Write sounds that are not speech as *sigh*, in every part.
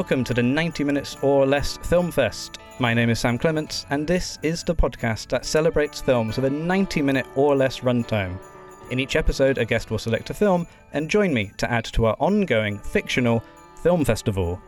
Welcome to the 90 Minutes or Less Film Fest. My name is Sam Clements, and this is the podcast that celebrates films with a 90 minute or less runtime. In each episode, a guest will select a film and join me to add to our ongoing fictional film festival.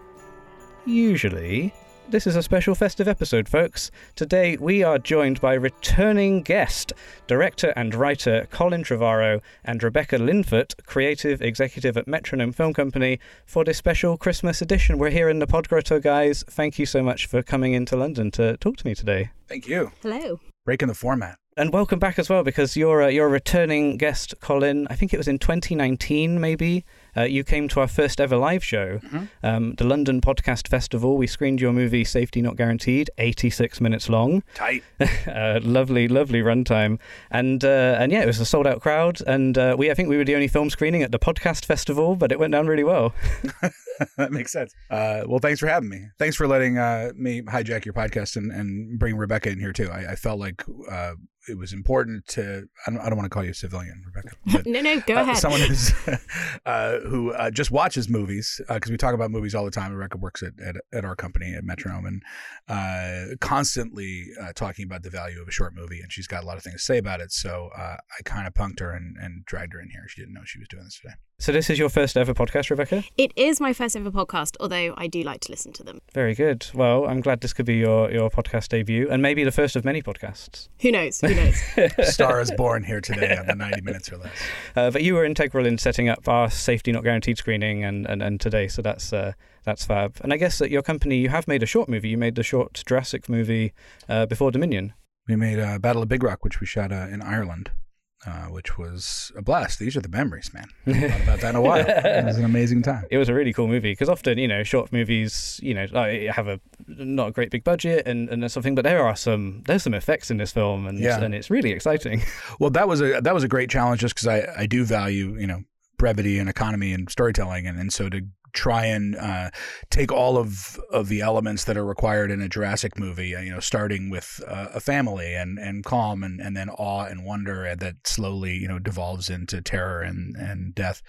Usually, this is a special festive episode, folks. Today we are joined by returning guest, director and writer Colin Trevorrow and Rebecca Linford, creative executive at Metronome Film Company, for this special Christmas edition. We're here in the Pod Grotto, guys. Thank you so much for coming into London to talk to me today. Thank you. Hello. Breaking the format. And welcome back as well, because you're a, you're a returning guest, Colin. I think it was in 2019, maybe. Uh, you came to our first ever live show, Mhm. um, the London Podcast Festival. We screened your movie Safety Not Guaranteed, 86 minutes long. Tight. *laughs* uh, lovely, lovely runtime, and uh, and yeah, it was a sold out crowd. And uh, we, I think, we were the only film screening at the podcast festival, but it went down really well. *laughs* *laughs* that makes sense. Uh, well, thanks for having me. Thanks for letting uh, me hijack your podcast and, and bring Rebecca in here too. I, I felt like uh, it was important to. I don't, I don't want to call you a civilian, Rebecca. *laughs* but, No, no, go uh, ahead. Someone who's *laughs* uh, who uh, just watches movies because we talk about movies all the time. Rebecca works at, at, at our company at Metronome and uh, constantly uh, talking about the value of a short movie, and she's got a lot of things to say about it. So uh, I kind of punked her and, and dragged her in here. She didn't know she was doing this today. So this is your first ever podcast, Rebecca. It is my first ever podcast, although I do like to listen to them. Very good. Well, I'm glad this could be your your podcast debut, and maybe the first of many podcasts. Who knows? Who knows? *laughs* Star is born here today on the 90 minutes or less. Uh, but you were integral in setting up our safety not guaranteed screening and, and, and today, so that's uh, that's fab. And I guess at your company, you have made a short movie. You made the short Jurassic movie uh, before Dominion. We made uh, Battle of Big Rock, which we shot uh, in Ireland, uh, which was a blast. These are the memories, man. *laughs* I thought about that in a while. It was an amazing *laughs* time. It was a really cool movie because often, you know, short movies, you know, have a not a great big budget and, and something, but there are some there's some effects in this film, and Yeah. and it's really exciting. *laughs* Well, that was a that was a great challenge, just because I I do value you know brevity and economy and storytelling, and and so to try and uh, take all of of the elements that are required in a Jurassic movie, uh, you know, starting with uh, a family and and calm and and then awe and wonder, and that slowly you know devolves into terror and and death.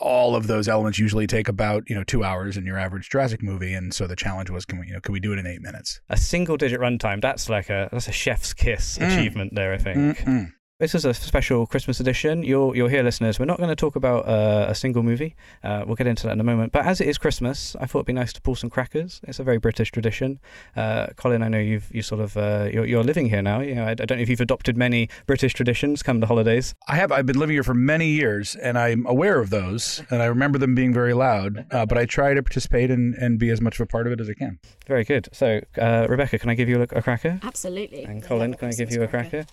All of those elements usually take about you know two hours in your average Jurassic movie, and so the challenge was, can we you know can we do it in eight minutes? a single digit runtime, that's like a that's a chef's kiss Mm. achievement there, I think. Mm-mm. This is a special Christmas edition. You'll you'll hear, listeners. We're not going to talk about uh, a single movie. Uh, we'll get into that in a moment. But as it is Christmas, I thought it'd be nice to pull some crackers. It's a very British tradition. Uh, Colin, I know you've you sort of uh, you're, you're living here now. You know, I, I don't know if you've adopted many British traditions come the holidays. I have. I've been living here for many years, and I'm aware of those, and I remember them being very loud. Uh, but I try to participate and, and be as much of a part of it as I can. Very good. So, uh, Rebecca, can I give you a, a cracker? Absolutely. And Colin, can I give you a cracker? Cracker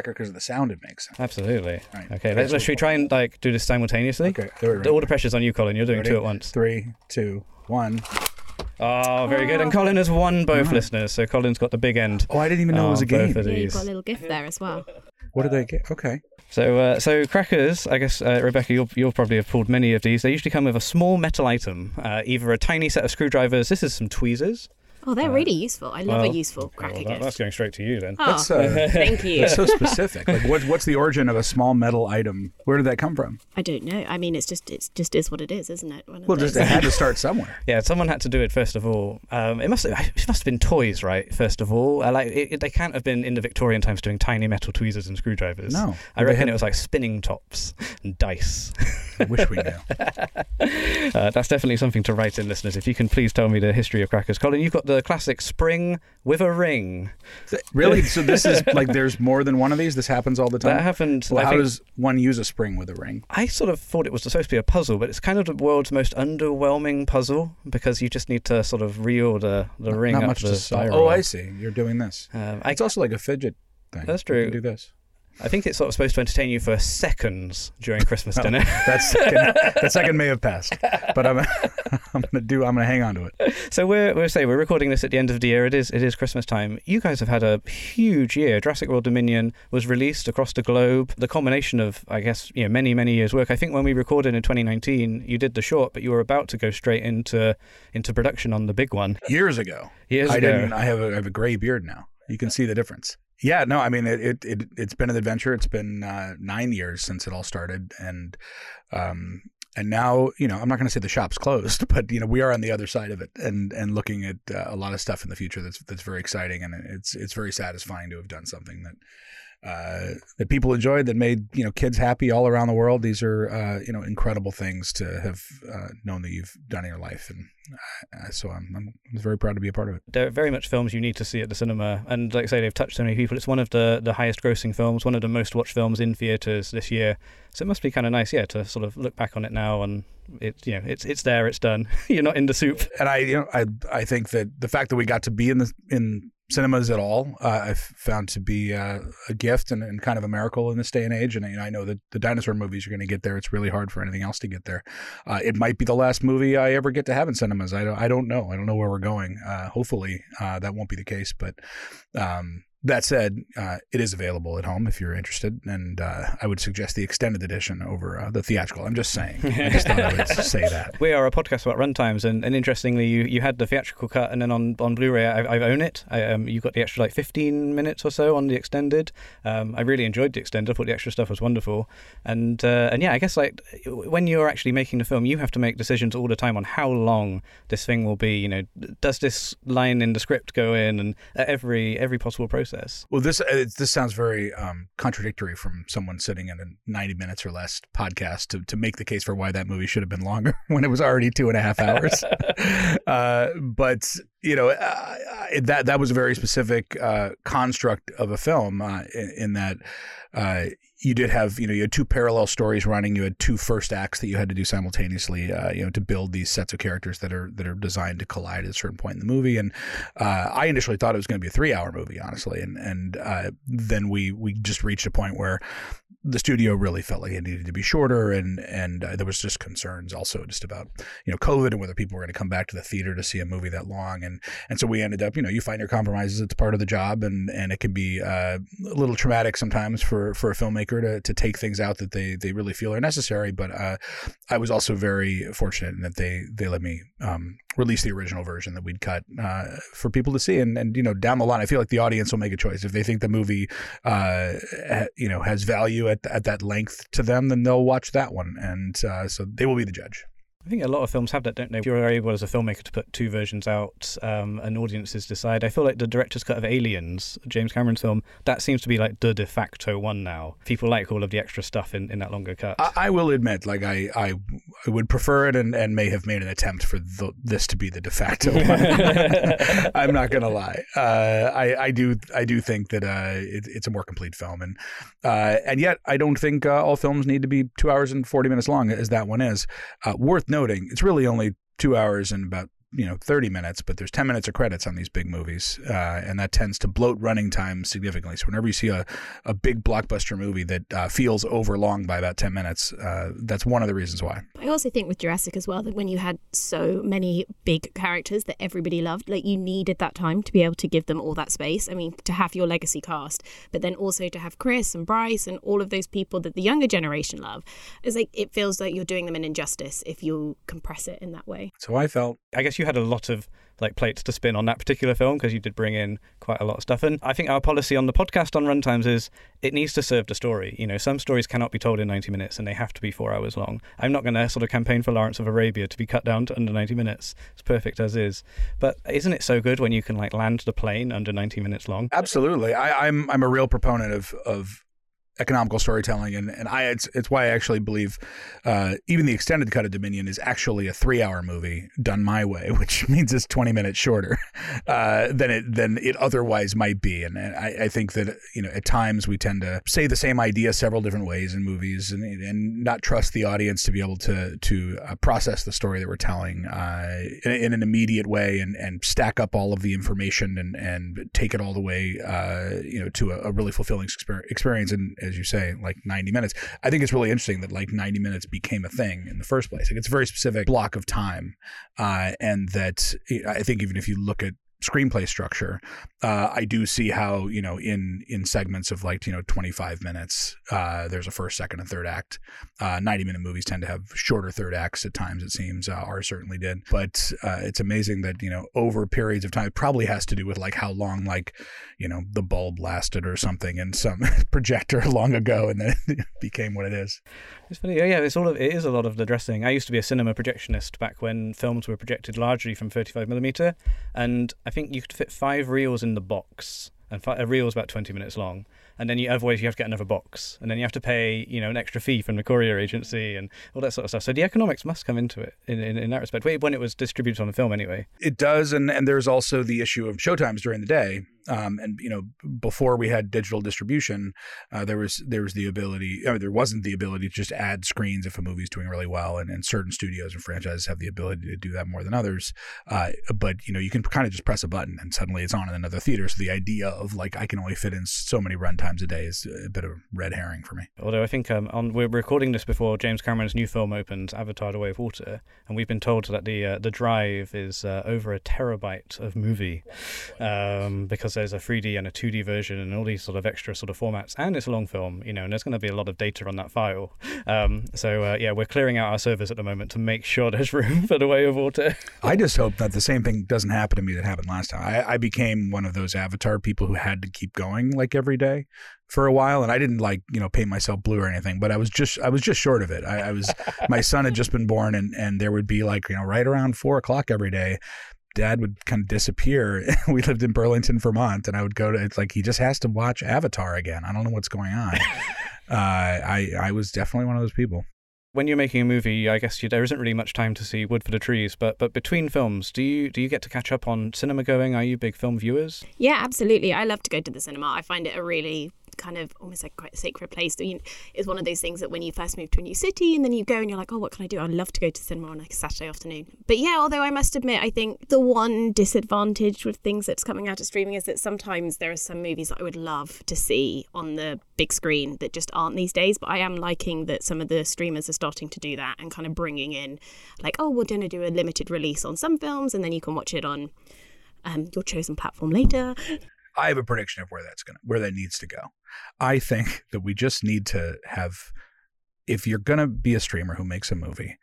because of the sound it makes. Absolutely. Right. Okay. Let's, let's should we try and like do this simultaneously? Okay. There we go. All the pressure's on you, Colin. You're doing Ready? two at once. Three, two, one. Oh, very good. And Colin has won both listeners, so Colin's got the big end. Oh, I didn't even know it was a Oh, both game. of Yeah, you've these. got a little gift there as well. What did I get? Okay. So, uh, so crackers. I guess uh, Rebecca, you'll you'll probably have pulled many of these. They usually come with a small metal item, uh, either a tiny set of screwdrivers. This is some tweezers. Oh, they're really useful. I love well, a useful cracker Well, that- gift. that's going straight to you then. Oh, That's, uh, *laughs* thank you. That's so specific. Like, *laughs* what, what's the origin of a small metal item? Where did that come from? I don't know. I mean, it's just it's just is what it is, isn't it? One Well, just it had to start *laughs* somewhere. Yeah, someone had to do it first of all. Um, it must have, it must have been toys, right? First of all, uh, like it, it- they can't have been in the Victorian times doing tiny metal tweezers and screwdrivers. No. I reckon had- it was like spinning tops and dice. I wish we knew. Uh, that's definitely something to write in, listeners. If you can please tell me the history of crackers, Colin. You've got the classic spring with a ring. really? *laughs* So this is like there's more than one of these. This happens all the time. That happened. Well, how does one use a spring with a ring? I sort of thought it was supposed to be a puzzle, but it's kind of the world's most underwhelming puzzle because you just need to sort of reorder the, the ring Not much the to solve. Oh, I see. You're doing this. Um, I, It's also like a fidget thing. That's true. You can do this. I think it's sort of supposed to entertain you for seconds during Christmas Oh, dinner. that second, that *laughs* second may have passed, but I'm, *laughs* I'm gonna do. I'm gonna hang on to it. so we're we're say we're recording this at the end of the year. It is it is Christmas time. You guys have had a huge year. Jurassic World Dominion was released across the globe. The culmination of I guess you know many many years work. I think when we recorded in 2019, you did the short, but you were about to go straight into into production on the big one Years ago, years I ago. didn't. I have a, I have a gray beard now. You can see the difference. Yeah, no, I mean it. It, it it's been an adventure. It's been uh, nine years since it all started, and um, and now you know I'm not going to say the shop's closed, *laughs* but you know we are on the other side of it and and looking at uh, a lot of stuff in the future that's that's very exciting and it's it's very satisfying to have done something that uh, that people enjoyed that made you know kids happy all around the world. These are uh, you know incredible things to have uh, known that you've done in your life, and uh, so I'm, I'm very proud to be a part of it. They're very much films you need to see at the cinema, and like I say, they've touched so many people. It's one of the the highest grossing films, one of the most watched films in theaters this year. So it must be kind of nice, yeah, to sort of look back on it now and it's you know it's it's there, it's done. *laughs* You're not in the soup. And I you know I I think that the fact that we got to be in the in cinemas at all, uh, I've found to be uh, a gift and, and, kind of a miracle in this day and age. And you know, I know that the dinosaur movies are going to get there. It's really hard for anything else to get there. Uh, it might be the last movie I ever get to have in cinemas. I don't, I don't know. I don't know where we're going. Uh, hopefully, uh, that won't be the case. But um, that said, uh, it is available at home if you're interested, and uh, I would suggest the extended edition over uh, the theatrical. I'm just saying. I just thought I would *laughs* say that. We are a podcast about runtimes, and, and interestingly, you, you had the theatrical cut, and then on, on Blu-ray, I, I own it. I, um, you got the extra like 15 minutes or so on the extended. Um, I really enjoyed the extended. I thought the extra stuff was wonderful, and uh, and yeah, I guess like when you're actually making the film, you have to make decisions all the time on how long this thing will be. You know, does this line in the script go in, and every every possible process process. Well, this uh, this sounds very um, contradictory from someone sitting in a ninety minutes or less podcast to to make the case for why that movie should have been longer *laughs* when it was already two and a half hours. *laughs* uh, but you know uh, that that was a very specific uh, construct of a film uh, in, in, that uh, you did have you know you had two parallel stories running. You had two first acts that you had to do simultaneously uh, you know to build these sets of characters that are that are designed to collide at a certain point in the movie. And uh, I initially thought it was going to be a three hour movie honestly. And and uh, then we we just reached a point where the studio really felt like it needed to be shorter and and uh, there was just concerns also just about you know covid and whether people were going to come back to the theater to see a movie that long and and so we ended up you know you find your compromises it's part of the job and and it can be uh, a little traumatic sometimes for for a filmmaker to to take things out that they they really feel are necessary but uh, I was also very fortunate in that they they let me um, release the original version that we'd cut uh, for people to see and and you know down the line I feel like the audience will make a choice if they think the movie uh, you know has value at, at that length to them, then they'll watch that one. And uh, so they will be the judge. I think a lot of films have that, don't they? If you're able as a filmmaker to put two versions out um, and audiences decide. I feel like the director's cut of Aliens, James Cameron's film, that seems to be like the de facto one now. People like all of the extra stuff in, in that longer cut. I, I will admit, like, I, I, I, would prefer it and, and may have made an attempt for the, this to be the de facto *laughs* one. *laughs* I'm not going to lie. Uh, I, I, do I do think that uh, it, it's a more complete film. And, uh, and yet, I don't think uh, all films need to be two hours and 40 minutes long, as that one is. Uh, worth noting, it's really only two hours and about you know 30 minutes but there's 10 minutes of credits on these big movies uh, and that tends to bloat running time significantly. So whenever you see a, a big blockbuster movie that uh, feels over long by about 10 minutes uh, that's one of the reasons why. I also think with jurassic as well that when you had so many big characters that everybody loved like you needed that time to be able to give them all that space. I mean to have your legacy cast but then also to have chris and bryce and all of those people that the younger generation love. It's like it feels like you're doing them an injustice if you compress it in that way. So i felt i guess you you had a lot of like plates to spin on that particular film because you did bring in quite a lot of stuff. And I think our policy on the podcast on runtimes is it needs to serve the story. You know, some stories cannot be told in 90 minutes and they have to be four hours long. I'm not going to sort of campaign for Lawrence of Arabia to be cut down to under 90 minutes. It's perfect as is. But isn't it so good when you can like land the plane under 90 minutes long? Absolutely. I, I'm I'm a real proponent of of economical storytelling, and and I it's it's why I actually believe uh, even the extended cut of Dominion is actually a three hour movie done my way, *laughs* which means it's twenty minutes shorter *laughs* uh, than it than it otherwise might be. And, and I, I, think that you know at times we tend to say the same idea several different ways in movies, and and not trust the audience to be able to to uh, process the story that we're telling uh, in, in, an immediate way, and and stack up all of the information and and take it all the way uh, you know to a, a really fulfilling experience. And as you say, like 90 minutes. I think it's really interesting that like 90 minutes became a thing in the first place. Like it's a very specific block of time, uh, and that I think even if you look at screenplay structure, uh, I do see how you know in in segments of like you know 25 minutes, uh, there's a first, second, and third act. Uh, 90 minute movies tend to have shorter third acts at times. It seems uh, ours certainly did, but uh, it's amazing that you know over periods of time, it probably has to do with like how long like you know the bulb lasted or something in some *laughs* projector *laughs* long ago, and then it *laughs* became what it is. It's funny. Oh, yeah, it's all of it is a lot of the dressing. I used to be a cinema projectionist back when films were projected largely from 35 millimeter, and I think you could fit five reels in the box, and a reel is about 20 minutes long. And then you otherwise you have to get another box, and then you have to pay you know an extra fee from the courier agency and all that sort of stuff. So the economics must come into it in, in, in that respect. When it was distributed on the film, anyway. It does, and and there's also the issue of showtimes during the day um, and you know, before we had digital distribution, uh, there was there was the ability, I mean, there wasn't the ability to just add screens if a movie's doing really well, and, and certain studios and franchises have the ability to do that more than others. Uh, but you know, you can kind of just press a button and suddenly it's on in another theater. So the idea of like I can only fit in so many run times a day is a bit of red herring for me. Although I think um, on, we're recording this before James Cameron's new film opens, Avatar: The Way of Water, and we've been told that the uh, the drive is uh, over a terabyte of movie um, because there's a 3D and a 2D version and all these sort of extra sort of formats. And it's a long film, you know, and there's going to be a lot of data on that file. Um, so uh, yeah, we're clearing out our servers at the moment to make sure there's *laughs* room for the way of water. I just hope that the same thing doesn't happen to me that happened last time. I, I became one of those Avatar people who had to keep going like every day for a while, and I didn't like you know paint myself blue or anything, but I was just I was just short of it. I, I was my son had just been born, and and there would be like you know right around four o'clock every day dad would kind of disappear. *laughs* we lived in Burlington, Vermont, and I would go to it's like he just has to watch Avatar again. I don't know what's going on. *laughs* uh, I I was definitely one of those people. When you're making a movie, I guess you, there isn't really much time to see wood for the trees. But but between films, do you do you get to catch up on cinema going? Are you big film viewers? Yeah, absolutely. I love to go to the cinema. I find it a really kind of almost like quite a sacred place. You know, it's one of those things that when you first move to a new city and then you go and you're like, oh, what can I do? I'd love to go to cinema on like a Saturday afternoon. But yeah, although I must admit, I think the one disadvantage with things that's coming out of streaming is that sometimes there are some movies that I would love to see on the big screen that just aren't these days. But I am liking that some of the streamers are starting to do that and kind of bringing in, like, oh, we're going to do a limited release on some films and then you can watch it on um, your chosen platform later. I have a prediction of where that's going to where that needs to go. I think *laughs* that we just need to have if you're going to be a streamer who makes a movie,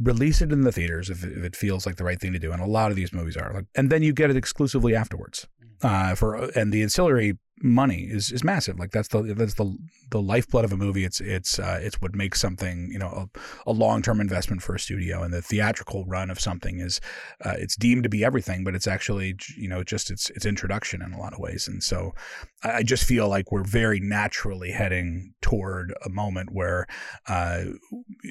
release it in the theaters if, if it feels like the right thing to do and a lot of these movies are like and then you get it exclusively afterwards. Mm. Uh, for and the ancillary money is is massive. Like that's the that's the the lifeblood of a movie. It's it's uh, it's what makes something you know a, a long term investment for a studio. And the theatrical run of something is uh, it's deemed to be everything, but it's actually you know just its its introduction in a lot of ways. And so I just feel like we're very naturally heading toward a moment where uh,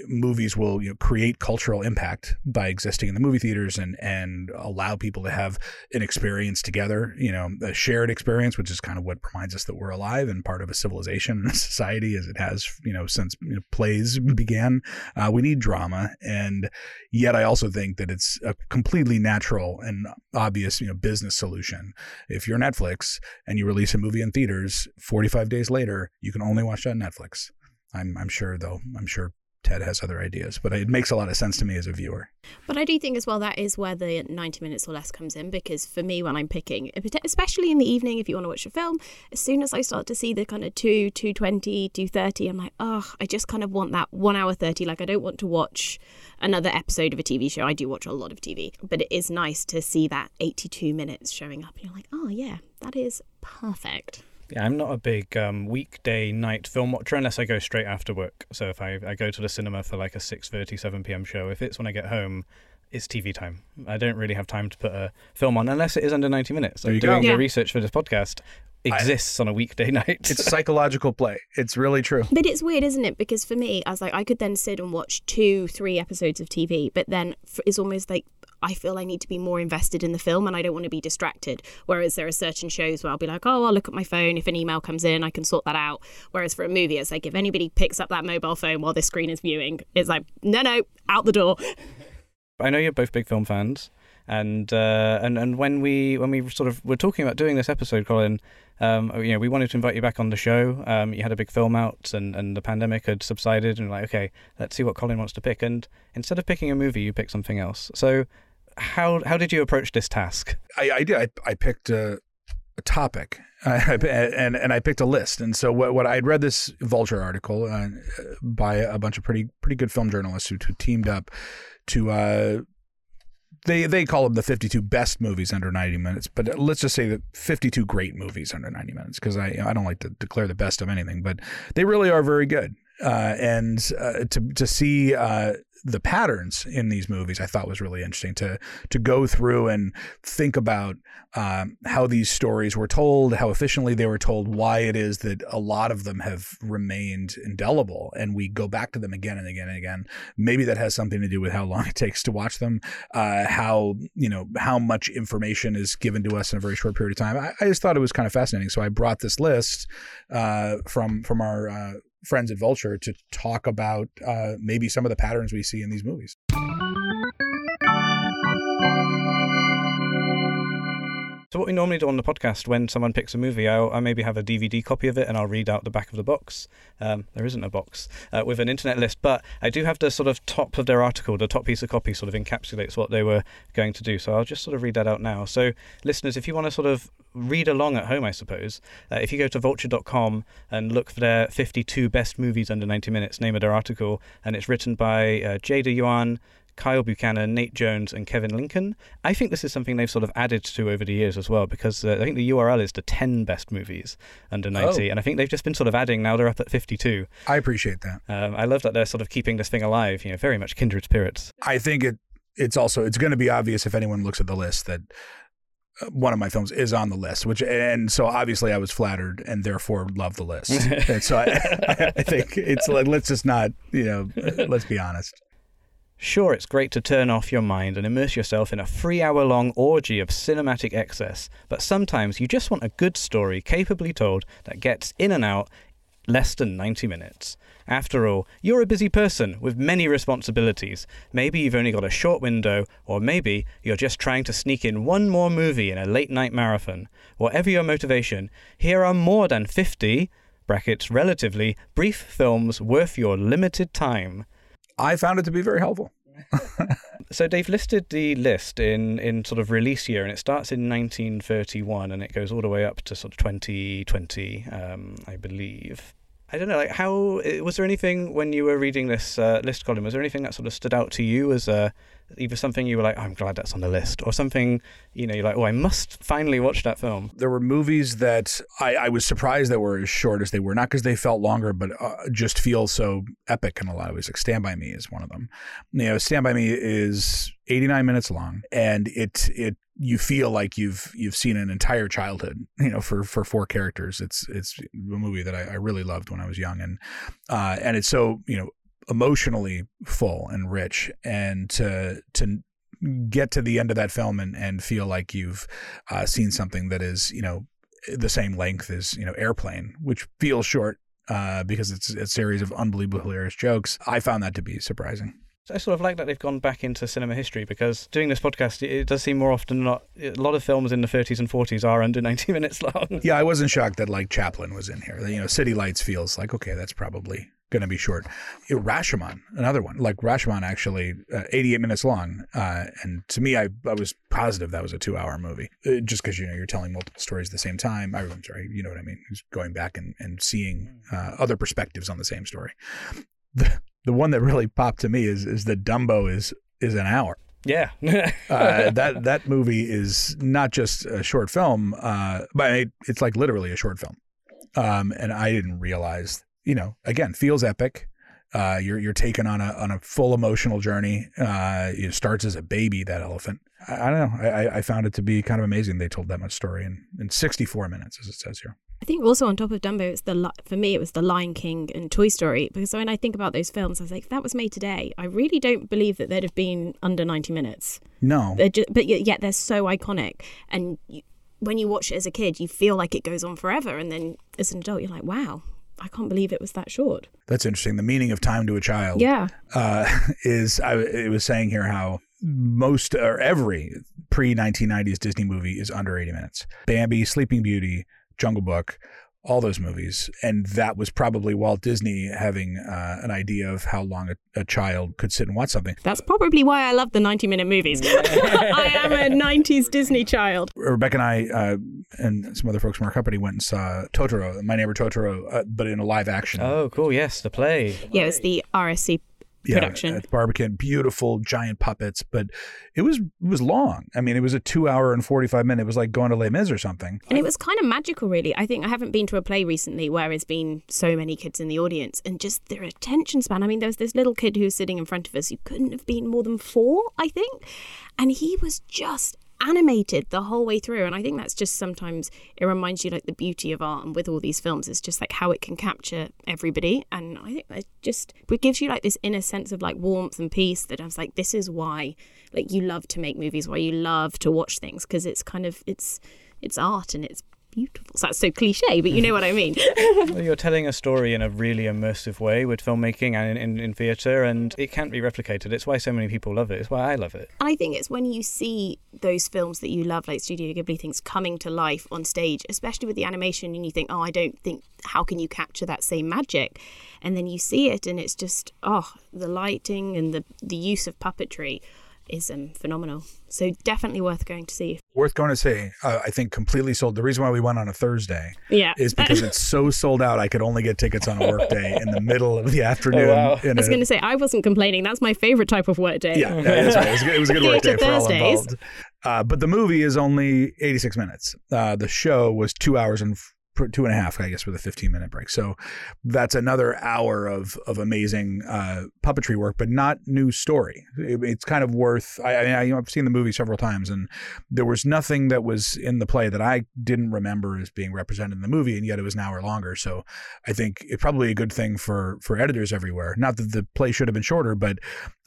movies will you know create cultural impact by existing in the movie theaters and and allow people to have an experience together. You know, a shared experience, which is kind of what reminds us that we're alive and part of a civilization and a society as it has, you know, since you know, plays began. Uh, we need drama. And yet I also think that it's a completely natural and obvious, you know, business solution. If you're Netflix and you release a movie in theaters, 45 days later, you can only watch that on Netflix. I'm, I'm sure, though, I'm sure Ted has other ideas, but it makes a lot of sense to me as a viewer. But I do think as well that is where the 90 minutes or less comes in because for me, when I'm picking, especially in the evening, if you want to watch a film, as soon as I start to see the kind of 2, 220, 230, I'm like, oh, I just kind of want that 1 hour 30. Like, I don't want to watch another episode of a TV show. I do watch a lot of TV, but it is nice to see that 82 minutes showing up. And you're like, oh, yeah, that is perfect. Yeah, I'm not a big um, weekday night film watcher unless I go straight after work. So if I, I go to the cinema for like a 6:30, 7 p.m. show, if it's when I get home, it's TV time. I don't really have time to put a film on unless it is under 90 minutes. Like doing the research for this podcast exists I, on a weekday *laughs* night. it's psychological play. It's really true. But it's weird, isn't it? Because for me, I was like, I could then sit and watch two, three episodes of TV, but then it's almost like I feel I need to be more invested in the film and I don't want to be distracted. Whereas there are certain shows where I'll be like, oh, I'll look at my phone. If an email comes in, I can sort that out. Whereas for a movie, it's like if anybody picks up that mobile phone while this screen is viewing, it's like, no, no, out the door. I know you're both big film fans. And uh, and and when we when we sort of were talking about doing this episode, Colin, um, you know, we wanted to invite you back on the show. Um, you had a big film out, and, and the pandemic had subsided, and like, okay, let's see what Colin wants to pick. And instead of picking a movie, you picked something else. So how how did you approach this task? I, I did. I, I picked a, a topic, *laughs* uh, and and I picked a list. And so what what I'd read this Vulture article uh, by a bunch of pretty pretty good film journalists who, who teamed up to. Uh, they they call them the 52 best movies under 90 minutes, but let's just say that 52 great movies under 90 minutes because I I don't like to declare the best of anything, but they really are very good. Uh, and uh, to to see uh, the patterns in these movies I thought was really interesting to to go through and think about um, how these stories were told, how efficiently they were told, why it is that a lot of them have remained indelible, and we go back to them again and again and again. Maybe that has something to do with how long it takes to watch them, uh, how you know how much information is given to us in a very short period of time. I, I just thought it was kind of fascinating, so I brought this list uh, from from our uh, friends at Vulture to talk about uh, maybe some of the patterns we see in these movies. So what we normally do on the podcast when someone picks a movie, I'll, I maybe have a DVD copy of it and I'll read out the back of the box. Um, there isn't a box uh, with an internet list, but I do have the sort of top of their article, the top piece of copy sort of encapsulates what they were going to do. So I'll just sort of read that out now. So listeners, if you want to sort of read along at home, I suppose, uh, if you go to vulture.com and look for their 52 best movies under 90 minutes, name of their article, and it's written by uh, Jada Yuan, Kyle Buchanan, Nate Jones, and Kevin Lincoln. I think this is something they've sort of added to over the years as well, because uh, I think the URL is the 10 best movies under 90, oh. and I think they've just been sort of adding. Now they're up at 52. I appreciate that. Um, I love that they're sort of keeping this thing alive. You know, very much kindred spirits. I think it. It's also it's going to be obvious if anyone looks at the list that one of my films is on the list, which and so obviously I was flattered and therefore love the list. *laughs* and so I, *laughs* I, think it's like let's just not you know let's be honest. Sure, it's great to turn off your mind and immerse yourself in a three hour long orgy of cinematic excess, but sometimes you just want a good story capably told that gets in and out less than 90 minutes. After all, you're a busy person with many responsibilities. Maybe you've only got a short window, or maybe you're just trying to sneak in one more movie in a late night marathon. Whatever your motivation, here are more than 50 brackets relatively brief films worth your limited time. I found it to be very helpful. *laughs* so they've listed the list in, in sort of release year, and it starts in 1931 and it goes all the way up to sort of 2020, um, I believe. I don't know, like how was there anything when you were reading this uh, list column? Was there anything that sort of stood out to you as a either something you were like, oh, I'm glad that's on the list, or something you know you're like, oh, I must finally watch that film. There were movies that I, I was surprised that were as short as they were, not because they felt longer, but uh, just feel so epic in a lot of ways. Like Stand by Me is one of them. You know, Stand by Me is 89 minutes long, and it it you feel like you've you've seen an entire childhood, you know, for for four characters. It's it's a movie that I, I really loved when I was young, and uh, and it's so you know emotionally full and rich, and to to get to the end of that film and and feel like you've uh, seen something that is you know the same length as you know Airplane, which feels short uh, because it's a series of unbelievably hilarious jokes. I found that to be surprising. I sort of like that they've gone back into cinema history because doing this podcast, it does seem more often not. A lot of films in the 30s and 40s are under *laughs* 90 minutes long. Yeah, I wasn't shocked that like Chaplin was in here. You know, City Lights feels like okay, that's probably going to be short. Rashomon, another one. Like Rashomon, actually, uh, 88 minutes long. Uh, and to me, I, I was positive that was a two hour movie uh, just because, you know, you're telling multiple stories at the same time. I, am sorry, you know what I mean? Just going back and, and seeing uh, other perspectives on the same story. The, the one that really popped to me is is that Dumbo is is an hour. Yeah, *laughs* uh, that that movie is not just a short film, uh, but it, it's like literally a short film. Um, and I didn't realize, you know, again, feels epic. Uh, you're you're taken on a on a full emotional journey. Uh, it starts as a baby, that elephant. I, I don't know. I, I found it to be kind of amazing. They told that much story in, in 64 minutes, as it says here. I think also on top of Dumbo, it's the for me it was the Lion King and Toy Story because when I think about those films, I was like, if that was made today, I really don't believe that they'd have been under ninety minutes. No, just, but yet they're so iconic, and you, when you watch it as a kid, you feel like it goes on forever, and then as an adult, you're like, wow, I can't believe it was that short. That's interesting. The meaning of time to a child, yeah, uh, *laughs* is I it was saying here how most or every pre 1990s Disney movie is under 80 minutes. Bambi, Sleeping Beauty, Jungle Book, all those movies, and that was probably Walt Disney having uh, an idea of how long a, a, child could sit and watch something. That's probably why I love the ninety-minute movies. *laughs* I am a '90s Disney child. Rebecca and I uh, and some other folks from our company went and saw Totoro, My Neighbor Totoro, uh, but in a live action. Oh, cool! Yes, the play. Yeah, it was the RSC production. Yeah, at Barbican, beautiful giant puppets, but it was it was long. I mean, it was a two hour and forty five minute. It was like going to Les Mis or something. And it was kind of magical, really. I think I haven't been to a play recently where there's been so many kids in the audience and just their attention span. I mean, there was this little kid who was sitting in front of us who couldn't have been more than four, I think, and he was just animated the whole way through and i think that's just sometimes it reminds you like the beauty of art and with all these films it's just like how it can capture everybody and i think it just it gives you like this inner sense of like warmth and peace that i was like this is why like you love to make movies why you love to watch things because it's kind of it's it's art and it's beautiful. So that's so cliche, but you know what I mean. *laughs* well, you're telling a story in a really immersive way with filmmaking and in, in, in theatre, and it can't be replicated. It's why so many people love it. It's why I love it. And I think it's when you see those films that you love, like Studio Ghibli things, coming to life on stage, especially with the animation, and you think, oh, I don't think, how can you capture that same magic? And then you see it, and it's just, oh, the lighting and the, the use of puppetry is um, phenomenal. So definitely worth going to see. Worth going to see. Uh, I think completely sold. The reason why we went on a Thursday, yeah, is because it's so *laughs* sold out. I could only get tickets on a work day in the middle of the afternoon. Oh, wow. I was going to say I wasn't complaining. That's my favorite type of work day. Yeah, right. It was, it was a good work day for all involved. Uh, but the movie is only 86 minutes. Uh, the show was two hours and two and a half, I guess, with a 15 minute break. So that's another hour of of amazing uh, puppetry work, but not new story. It, it's kind of worth. I, I, you know, I've seen the movie several times, and there was nothing that was in the play that I didn't remember as being represented in the movie, and yet it was an hour longer. So I think it's probably a good thing for for editors everywhere. Not that the play should have been shorter, but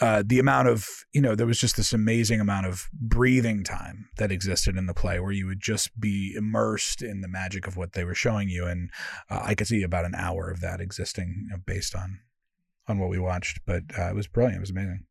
uh, the amount of you know there was just this amazing amount of breathing time that existed in the play, where you would just be immersed in the magic of what they were showing you, and uh, I could see about an hour of that existing you know, based on on what we watched. But uh, it was brilliant. It was amazing.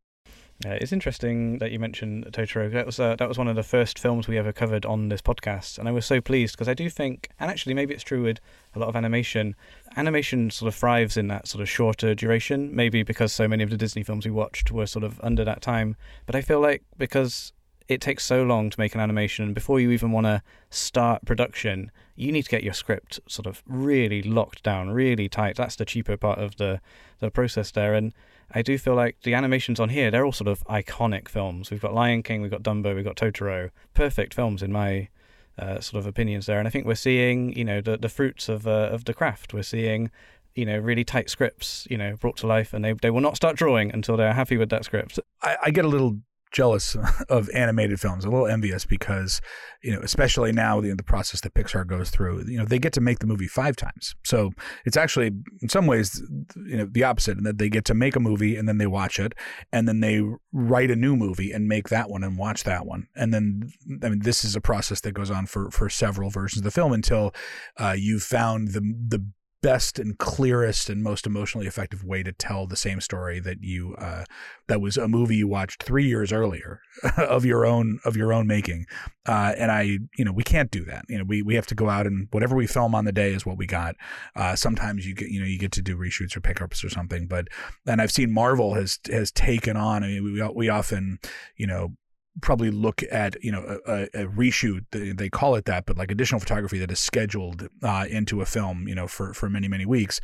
Yeah, it's interesting that you mentioned Totoro. That was uh, that was one of the first films we ever covered on this podcast, and I was so pleased because I do think, and actually maybe it's true with a lot of animation, animation sort of thrives in that sort of shorter duration. Maybe because so many of the Disney films we watched were sort of under that time, but I feel like because it takes so long to make an animation and before you even want to start production you need to get your script sort of really locked down really tight. That's the cheaper part of the the process there and i do feel like the animations on here they're all sort of iconic films. We've got lion king we've got dumbo we've got totoro. Perfect films in my uh, sort of opinions there and i think we're seeing you know the the fruits of uh, of the craft. We're seeing you know really tight scripts you know brought to life and they, they will not start drawing until they're happy with that script. I, I get a little jealous *laughs* of animated films, a little envious because, you know, especially now the, the process that Pixar goes through, you know, they get to make the movie five times. So it's actually in some ways, you know, the opposite in that they get to make a movie and then they watch it and then they write a new movie and make that one and watch that one. And then, I mean, this is a process that goes on for, for several versions of the film until uh, you've found the, the best and clearest and most emotionally effective way to tell the same story that you uh, that was a movie you watched three years earlier *laughs* of your own of your own making. Uh, and I you know we can't do that. You know we we have to go out and whatever we film on the day is what we got. Uh, sometimes you get you know you get to do reshoots or pickups or something but and I've seen Marvel has has taken on I mean we we often you know probably look at you know a, a, reshoot they call it that but like additional photography that is scheduled uh, into a film you know for for many many weeks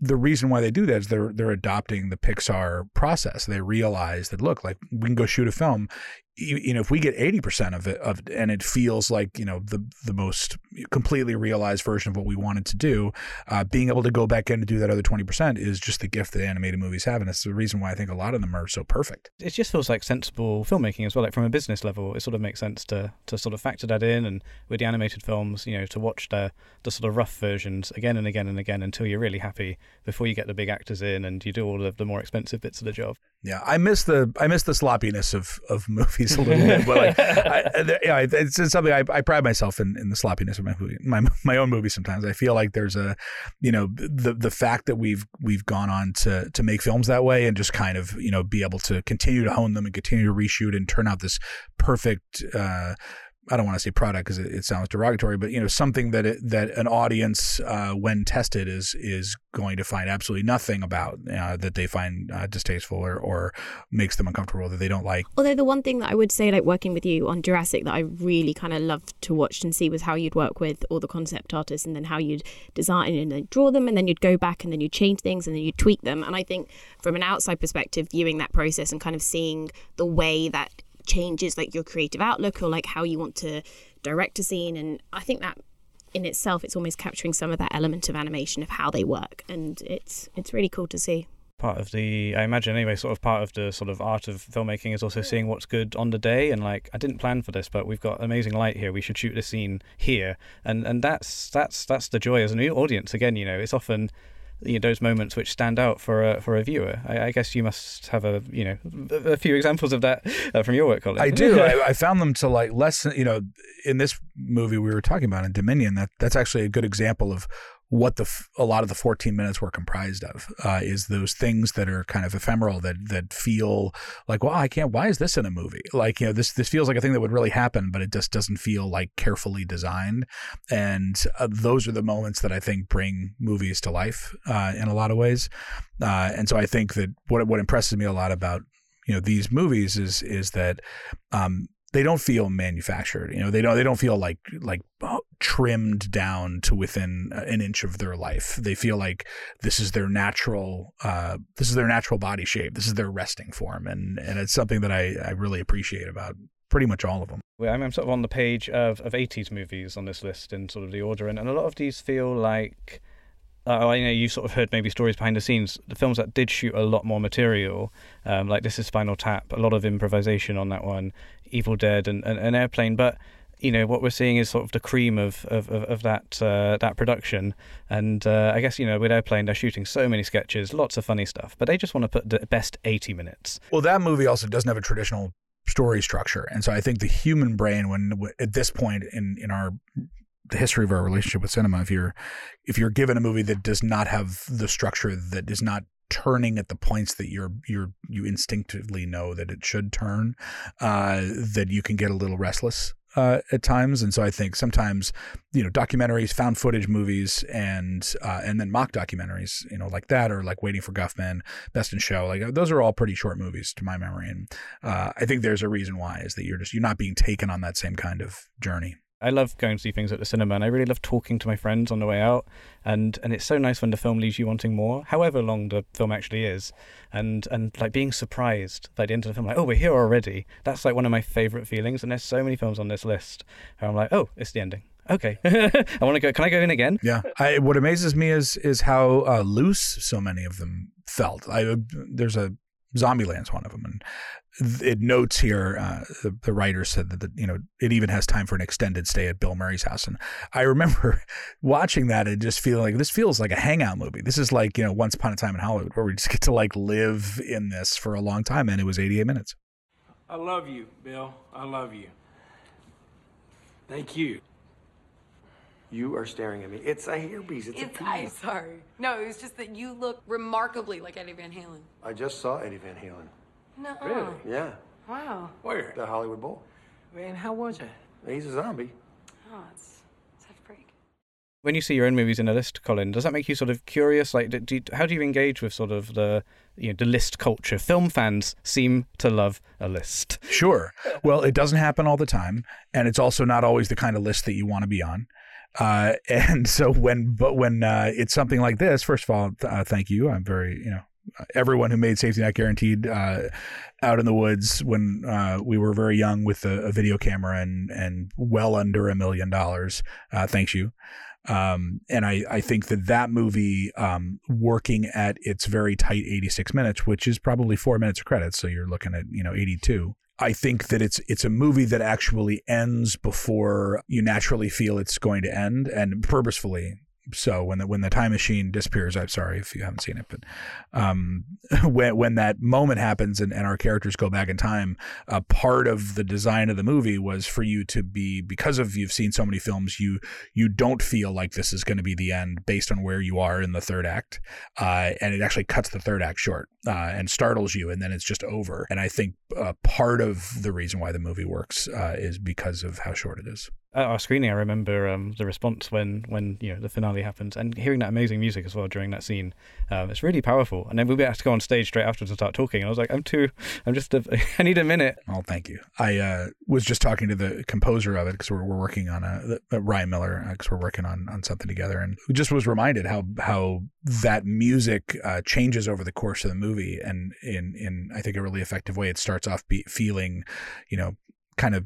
the reason why they do that is they're they're adopting the Pixar process. They realize that look, like we can go shoot a film you, you, know, if we get 80% of it, of and it feels like, you know, the, the most completely realized version of what we wanted to do, uh, being able to go back in and do that other 20% is just the gift that animated movies have. And it's the reason why I think a lot of them are so perfect. It just feels like sensible filmmaking as well. Like from a business level, it sort of makes sense to, to sort of factor that in. And with the animated films, you know, to watch the, the sort of rough versions again and again and again until you're really happy before you get the big actors in and you do all of the more expensive bits of the job. Yeah, I miss the I miss the sloppiness of of movies a little bit, but like, I, *laughs* yeah, it's, it's something I, I pride myself in in the sloppiness of my movie, my my own movie. Sometimes I feel like there's a, you know, the the fact that we've we've gone on to to make films that way and just kind of you know be able to continue to hone them and continue to reshoot and turn out this perfect. Uh, I don't want to say product because it, it, sounds derogatory, but you know something that it, that an audience uh, when tested is is going to find absolutely nothing about uh, that they find uh, distasteful or, or makes them uncomfortable that they don't like. Although the one thing that I would say, like working with you on Jurassic, that I really kind of loved to watch and see was how you'd work with all the concept artists and then how you'd design and then draw them and then you'd go back and then you'd change things and then you'd tweak them. And I think from an outside perspective, viewing that process and kind of seeing the way that changes like your creative outlook or like how you want to direct a scene and i think that in itself it's almost capturing some of that element of animation of how they work and it's it's really cool to see. Part of the i imagine anyway sort of part of the sort of art of filmmaking is also seeing what's good on the day and like i didn't plan for this but we've got amazing light here we should shoot this scene here and and that's that's that's the joy as an audience. Again you know it's often you know, those moments which stand out for a for a viewer. I, I, guess you must have a you know a few examples of that uh, from your work, Colin. I do. *laughs* I, I, found them to like less. You know, in this movie we were talking about in Dominion, that that's actually a good example of what the a lot of the 14 minutes were comprised of uh, is those things that are kind of ephemeral that that feel like well I can't why is this in a movie? Like you know this this feels like a thing that would really happen but it just doesn't feel like carefully designed. And uh, those are the moments that I think bring movies to life uh, in a lot of ways. Uh, and so I think that what what impresses me a lot about you know these movies is is that um, they don't feel manufactured. You know, they don't they don't feel like like oh, trimmed down to within an inch of their life. They feel like this is their natural uh, this is their natural body shape. This is their resting form, and and it's something that I I really appreciate about pretty much all of them. Well, I'm sort of on the page of of 80s movies on this list in sort of the order, and, and a lot of these feel like uh, I know you sort of heard maybe stories behind the scenes. The films that did shoot a lot more material, um, like this is Spinal Tap, a lot of improvisation on that one, Evil Dead and, and, and Airplane. But you know what we're seeing is sort of the cream of of, of, of that uh, that production. And uh, I guess you know with Airplane, they're shooting so many sketches, lots of funny stuff, but they just want to put the best eighty minutes. Well, that movie also doesn't have a traditional story structure, and so I think the human brain, when at this point in in our the history of our relationship with cinema if you're if you're given a movie that does not have the structure that is not turning at the points that you're you're you instinctively know that it should turn uh, that you can get a little restless uh, at times. And so I think sometimes you know documentaries found footage movies and uh, and then mock documentaries you know like that or like waiting for Guffman best in show like those are all pretty short movies to my memory. And uh, I think there's a reason why is that you're just you're not being taken on that same kind of journey I love going to see things at the cinema, and I really love talking to my friends on the way out. And and it's so nice when the film leaves you wanting more, however long the film actually is, and and like being surprised by the end of the film, like oh we're here already. That's like one of my favorite feelings. And there's so many films on this list where I'm like oh it's the ending. Okay, *laughs* I want to go. Can I go in again? Yeah. I, what amazes me is is how uh, loose so many of them felt. I there's a Zombieland's one of them, and it notes here uh, the, the, writer said that the, you know it even has time for an extended stay at Bill Murray's house, and I remember *laughs* watching that and just feeling like this feels like a hangout movie. This is like you know Once Upon a Time in Hollywood, where we just get to like live in this for a long time, and it was 88 minutes. I love you, Bill. I love you. Thank you. You are staring at me. It's a hairpiece. It's, it's a piece. I'm sorry. No, it was just that you look remarkably like Eddie Van Halen. I just saw Eddie Van Halen. No. Really? Yeah. Wow. Where? The Hollywood Bowl. And how was it? He's a zombie. Oh, it's such a freak. When you see your own movies in a list, Colin, does that make you sort of curious? Like, do you, how do you engage with sort of the you know the list culture? Film fans seem to love a list. *laughs* Sure. Well, it doesn't happen all the time, and it's also not always the kind of list that you want to be on. Uh, *laughs* and so when, but when uh, it's something like this, first of all, uh, thank you. I'm very, you know, everyone who made Safety Not Guaranteed uh, out in the woods when uh, we were very young with a, a, video camera and and well under a million dollars. Uh, thanks you. Um, and I, I think that that movie, um, working at its very tight 86 minutes, which is probably four minutes of credits. So you're looking at, you know, 82. I think that it's it's a movie that actually ends before you naturally feel it's going to end, and purposefully so when the when the time machine disappears, I'm sorry if you haven't seen it, but um, *laughs* when when that moment happens and, and our characters go back in time, a part of the design of the movie was for you to be because of you've seen so many films, you you don't feel like this is going to be the end based on where you are in the third act, uh, and it actually cuts the third act short uh, and startles you, and then it's just over. And I think uh, part of the reason why the movie works uh, is because of how short it is at our screening, I remember um, the response when, when you know the finale happens, and hearing that amazing music as well during that scene. Um, it's really powerful. And then we had to go on stage straight afterwards and start talking. And I was like, I'm too, I'm just, a, *laughs* I need a minute. Oh, thank you. I uh, was just talking to the composer of it because we're, we're working on a Ryan Miller because uh, we're working on on something together, and just was reminded how how that music uh, changes over the course of the movie, and in in I think a really effective way. It starts off be, feeling, you know, kind of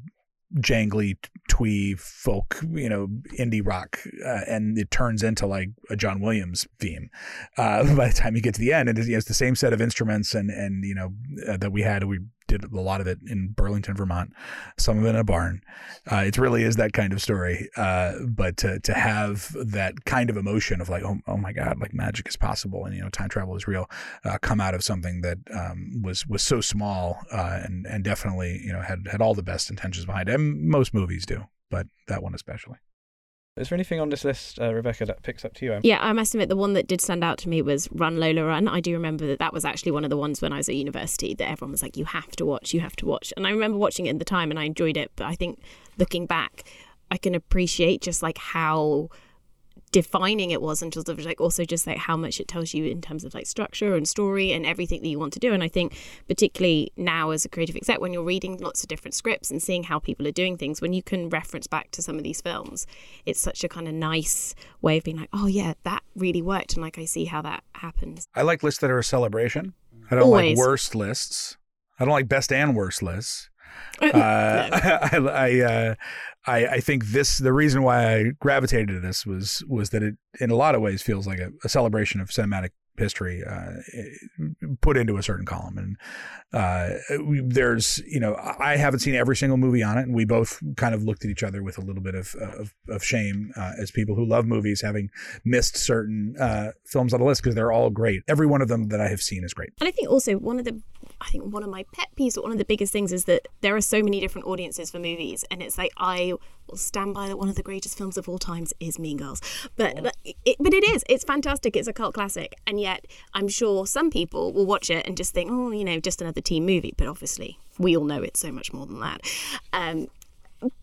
jangly twee folk, you know, indie rock, uh, and it turns into like a John Williams theme uh, *laughs* by the time you get to the end. And it's the same set of instruments and and you know uh, that we had. We did a lot of it in Burlington, Vermont, some of it in a barn. Uh, it really is that kind of story. Uh, but to, to have that kind of emotion of like, oh, oh my God, like magic is possible and, you know, time travel is real, uh, come out of something that um, was was so small uh, and, and definitely, you know, had, had all the best intentions behind it. And most movies do, but that one especially. Is there anything on this list, uh, Rebecca, that picks up to you? Yeah, I must admit the one that did stand out to me was Run Lola Run. I do remember that that was actually one of the ones when I was at university that everyone was like, "You have to watch, you have to watch." And I remember watching it at the time and I enjoyed it. But I think looking back, I can appreciate just like how defining it was and just like also just like how much it tells you in terms of like structure and story and everything that you want to do. And i think particularly now as a creative exec when you're reading lots of different scripts and seeing how people are doing things when you can reference back to some of these films it's such a kind of nice way of being like oh yeah that really worked and like i see how that happens. I like lists that are a celebration. I don't Always. like worst lists. I don't like best and worst lists. *laughs* Uh, *laughs* I, I, uh, I, I think this the reason why I gravitated to this was was that it in a lot of ways feels like a, a celebration of cinematic history uh, put into a certain column. And uh, there's, you know, I haven't seen every single movie on it, and we both kind of looked at each other with a little bit of of, of shame uh, as people who love movies, having missed certain uh, films on the list because they're all great. Every one of them that I have seen is great. And I think also one of the, I think one of my pet peeves, or one of the biggest things is that there are so many different audiences for movies, and it's like I will stand by that one of the greatest films of all times is Mean Girls, but it, but it is, it's fantastic, it's a cult classic, and yet I'm sure some people will watch it and just think, oh, you know, just another teen movie. But obviously, we all know it's so much more than that. Um,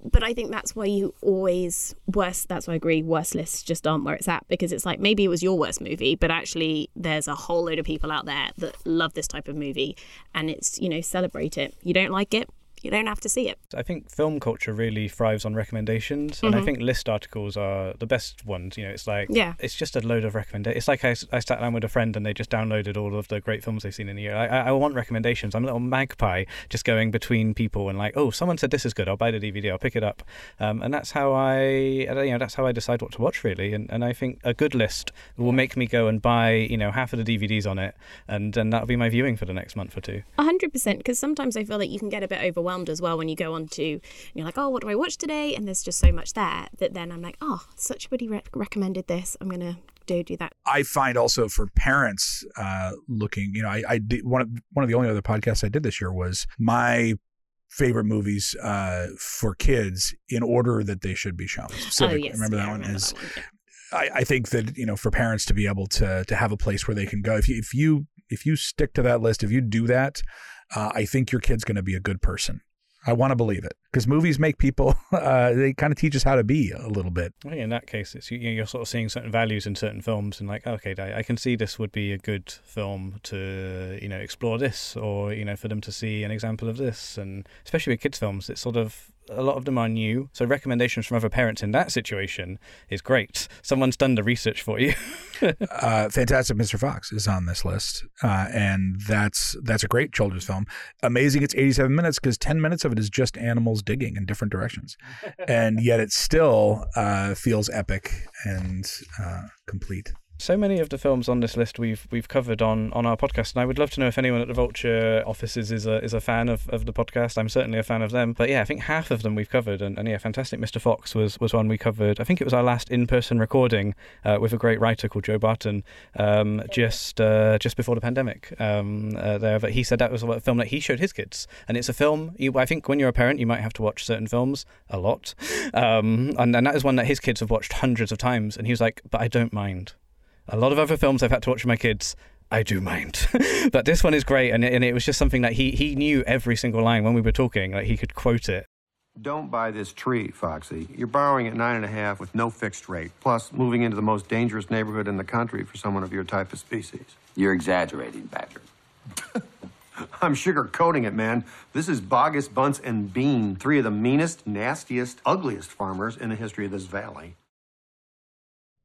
but I think that's why you always worst. That's why I agree. Worst lists just aren't where it's at because it's like maybe it was your worst movie, but actually there's a whole load of people out there that love this type of movie, and it's you know celebrate it. You don't like it, you don't have to see it. I think film culture really thrives on recommendations, mm-hmm. and I mm-hmm. think list articles are the best ones. You know, it's like yeah. it's just a load of recommendations. It's like I, I sat down with a friend and they just downloaded all of the great films they've seen in a year. I, I want recommendations. I'm a little magpie just going between people and like, oh, someone said this is good. I'll buy the DVD. I'll pick it up, um, and that's how I, you know, that's how I decide what to watch really. And and I think a good list will make me go and buy, you know, half of the DVDs on it, and then that'll be my viewing for the next month or two. hundred percent. Because sometimes I feel like you can get a bit overwhelmed overwhelmed as well when you go on to you're like oh what do I watch today and there's just so much there that then I'm like oh such a buddy re- recommended this I'm gonna do do that. I find also for parents uh, looking you know I, I did one of one of the only other podcasts I did this year was my favorite movies uh, for kids in order that they should be shown. *gasps* Oh, yes. Remember yeah, that one? Remember is that one, yeah. I, I, think that you know for parents to be able to to have a place where they can go if you if you if you stick to that list if you do that uh, I think your kid's going to be a good person I want to believe it because movies make people, *laughs* uh, they kind of teach us how to be a little bit. In that case, it's you, are sort of seeing certain values in certain films and like, okay, I can see this would be a good film to, you know, explore this or, you know, for them to see an example of this. And especially with kids' films, it's sort of a lot of them are new. So recommendations from other parents in that situation is great. Someone's done the research for you. *laughs* uh, Fantastic Mr. Fox is on this list, uh, and that's that's a great children's film. Amazing, it's 87 minutes because 10 minutes of it is just animals digging in different directions, *laughs* and yet it still uh, feels epic and uh, complete. So many of the films on this list we've we've covered on, on our podcast, and I would love to know if anyone at the Vulture offices is a is a fan of, of the podcast. I'm certainly a fan of them. But yeah, I think half of them we've covered, and, and yeah, Fantastic Mr. Fox was, was one we covered. I think it was our last in person recording uh, with a great writer called Joe Barton um, just uh, just before the pandemic. Um, uh, there, but he said that was a film that he showed his kids, and it's a film. You, I think when you're a parent, you might have to watch certain films a lot, um, and, and that is one that his kids have watched hundreds of times, and he was like, "But I don't mind." A lot of other films I've had to watch with my kids, I do mind. *laughs* but this one is great, and it, and it was just something that he he knew every single line when we were talking. Like he could quote it. Don't buy this tree, Foxy. You're borrowing at nine and a half with no fixed rate, plus moving into the most dangerous neighborhood in the country for someone of your type of species. You're exaggerating, Patrick. *laughs* I'm sugarcoating it, man. This is Boggis, Bunce, and Bean, three of the meanest, nastiest, ugliest farmers in the history of this valley.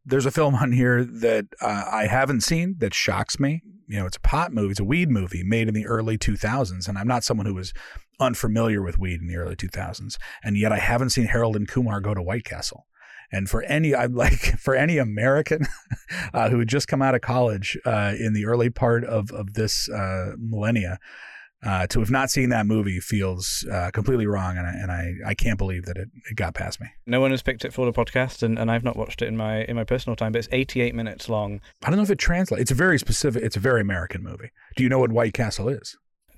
There's a film on here that uh, I haven't seen that shocks me. You know, it's a pot movie, it's a weed movie made in the early 2000s, and I'm not someone who was unfamiliar with weed in the early 2000s, and yet I haven't seen Harold and Kumar go to White Castle. And for any, I'm like, *laughs* for any American *laughs* uh, who had just come out of college uh, in the early part of of this uh, millennia, uh, to have not seen that movie feels uh, completely wrong, and I, and I, I can't believe that it, it got past me. No one has picked it for the podcast, and, and I've not watched it in my in my personal time. But it's 88 minutes long. I don't know if it translates. It's a very specific. It's a very American movie. Do you know what White Castle is?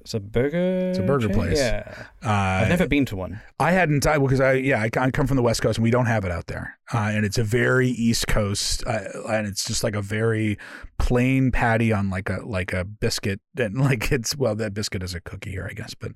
It's a burger. It's a burger chain? place. Yeah, Uh, I've never been to one. I hadn't. I because I yeah I, I come from the West Coast and we don't have it out there, uh, and it's a very East Coast, uh, and it's just like a very plain patty on like a like a biscuit, *laughs* and like it's well that biscuit is a cookie here I guess, but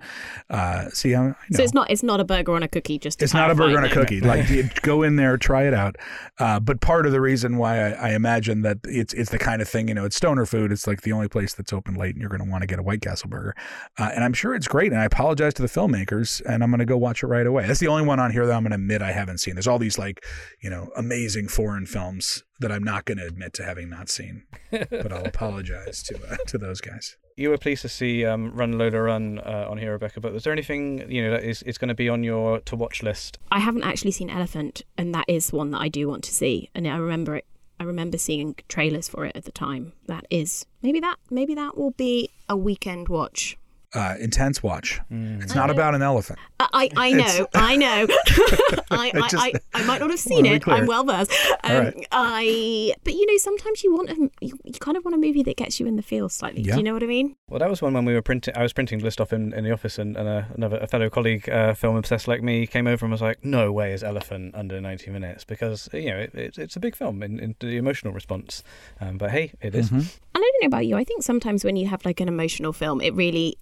uh, see I, I know. So it's not it's not a burger on a cookie. Just to It's not a clarify, burger on a no. cookie. Like *laughs* you go in there, try it out. Uh, but part of the reason why I, I imagine that it's it's the kind of thing you know it's stoner food. It's like the only place that's open late, and you're going to want to get a White Castle burger. Uh, and I'm sure it's great. And I apologize to the filmmakers, and I'm going to go watch it right away. That's the only one on here that I'm going to admit I haven't seen. There's all these like you know amazing foreign films that I'm not going to admit to having not seen. but I'll *laughs* apologize to uh, to those guys. You were pleased to see um, Run Lola Run uh, on here, Rebecca. But was there anything you know that is, is going to be on your to watch list? I haven't actually seen Elephant, and that is one that I do want to see. And I remember it. I remember seeing trailers for it at the time. That is maybe that maybe that will be a weekend watch. Uh, intense watch. It's not about an elephant. I I, I know I know. *laughs* *laughs* I, I, just- I I might not have *laughs* seen it. I'm well versed. Um, right. I but you know sometimes you want a, you, you kind of want a movie that gets you in the feel slightly. Yeah. Do you know what I mean? Well, that was one when we were printing. I was printing the list off in, in the office, and, and a, another a fellow colleague, uh, film obsessed like me, came over and was like, "No way is Elephant under 90 minutes because you know it, it, it's a big film in, in the emotional response." Um, but hey, it is. Mm-hmm. And I don't know about you. I think sometimes when you have like an emotional film, it really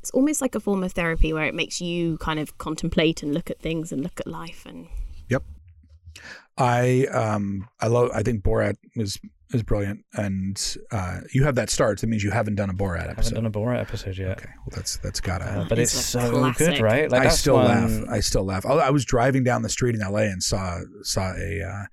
it's almost like a form of therapy where it makes you kind of contemplate and look at things and look at life and Yep. I um I love I think Borat is is brilliant and uh you have that start. That means you haven't done a Borat I haven't episode. done a Borat episode yet. okay. Well that's that's gotta Uh, but It's it's so classic. good, right? Like I still one- laugh. I still laugh. I, I was driving down the street in LA and saw saw a uh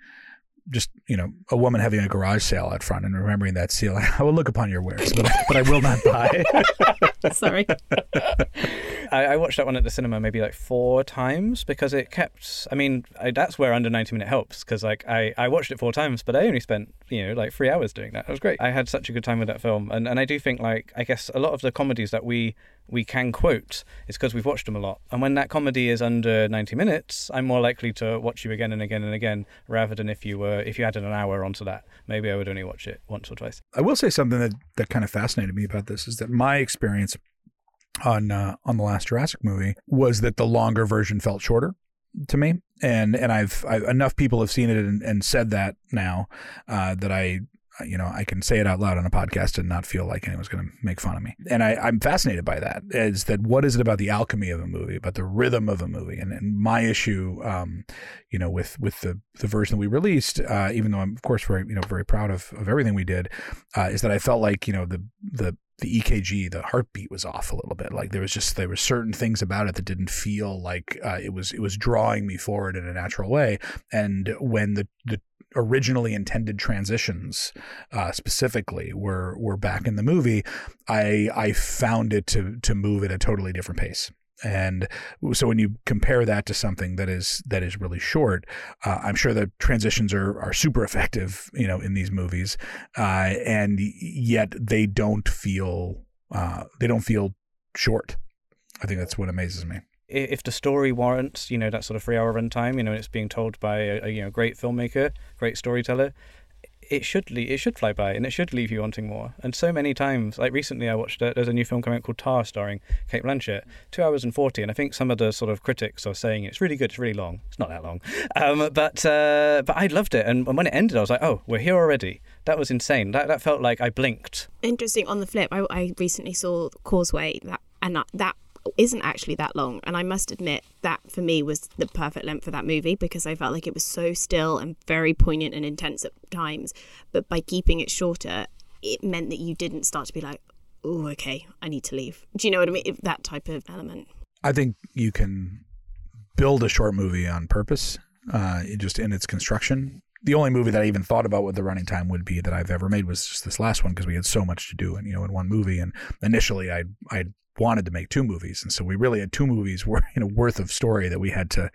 just you know a woman having a garage sale out front and remembering that seal. *laughs* I will look upon your wares, but, but I will not buy. *laughs* sorry. *laughs* I, I watched that one at the cinema maybe like four times because it kept. I mean, I, that's where under ninety minute helps because like I, I watched it four times, but I only spent you know like three hours doing that. It was great. I had such a good time with that film, and and I do think like I guess a lot of the comedies that we we can quote is because we've watched them a lot. And when that comedy is under ninety minutes, I'm more likely to watch you again and again and again rather than if you were if you an hour onto that. Maybe I would only watch it once or twice. I will say something that, that kind of fascinated me about this is that my experience on uh, on the last Jurassic movie was that the longer version felt shorter to me, and and I've, i enough people have seen it and, and said that now uh, that I you know I can say it out loud on a podcast and not feel like anyone's going to make fun of me. And I, I'm fascinated by that. Is that what is it about the alchemy of a movie, about the rhythm of a movie, and, and my issue, um, you know, with with the the version that we released, uh, even though I'm of course very you know very proud of of everything we did, uh, is that I felt like you know the the the EKG, the heartbeat was off a little bit. Like there was just there were certain things about it that didn't feel like uh, it was it was drawing me forward in a natural way. And when the the originally intended transitions uh, specifically were were back in the movie, I I found it to to move at a totally different pace. And so when you compare that to something that is that is really short, uh, I'm sure the transitions are are super effective, you know, in these movies, uh, and yet they don't feel uh, they don't feel short. I think that's what amazes me. If the story warrants, you know, that sort of three-hour runtime, you know, it's being told by a, a you know great filmmaker, great storyteller, it should le- it should fly by and it should leave you wanting more. And so many times, like recently, I watched a, there's a new film coming out called Tar, starring Cate Blanchett, two hours and forty, and I think some of the sort of critics are saying it's really good. It's really long. It's not that long, *laughs* um, but uh, but I loved it. And when it ended, I was like, oh, we're here already. That was insane. That that felt like I blinked. Interesting. On the flip, I, I recently saw Causeway, that and that isn't actually that long. And I must admit that for me was the perfect length for that movie because I felt like it was so still and very poignant and intense at times. But by keeping it shorter, it meant that you didn't start to be like, oh, okay, I need to leave. Do you know what I mean? That type of element. I think you can build a short movie on purpose, uh, just in its construction. The only movie that I even thought about what the running time would be that I've ever made was just this last one because we had so much to do, and you know, in one movie. And initially, I I wanted to make two movies, and so we really had two movies were you know worth of story that we had to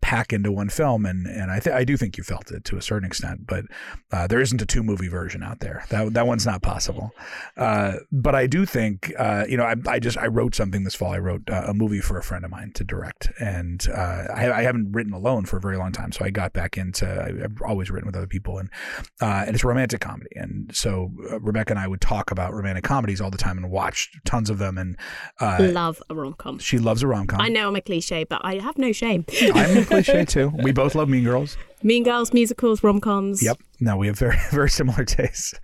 pack into one film, and and I th- I do think you felt it to a certain extent, but uh, there isn't a two movie version out there. That that one's not possible. Uh, but I do think uh, you know I, I just I wrote something this fall. I wrote uh, a movie for a friend of mine to direct, and uh, I, I, haven't written alone for a very long time, so I got back into I've always written with other people, and uh, and it's romantic comedy, and so Rebecca and I would talk about romantic comedies all the time and watch tons of them, and uh, love a rom com. She loves a rom com. I know I'm a cliche, but I have no shame. *laughs* I'm a cliche *laughs* too. We both love Mean Girls. Mean Girls, musicals, rom coms. Yep. No, we have very *laughs* very similar tastes.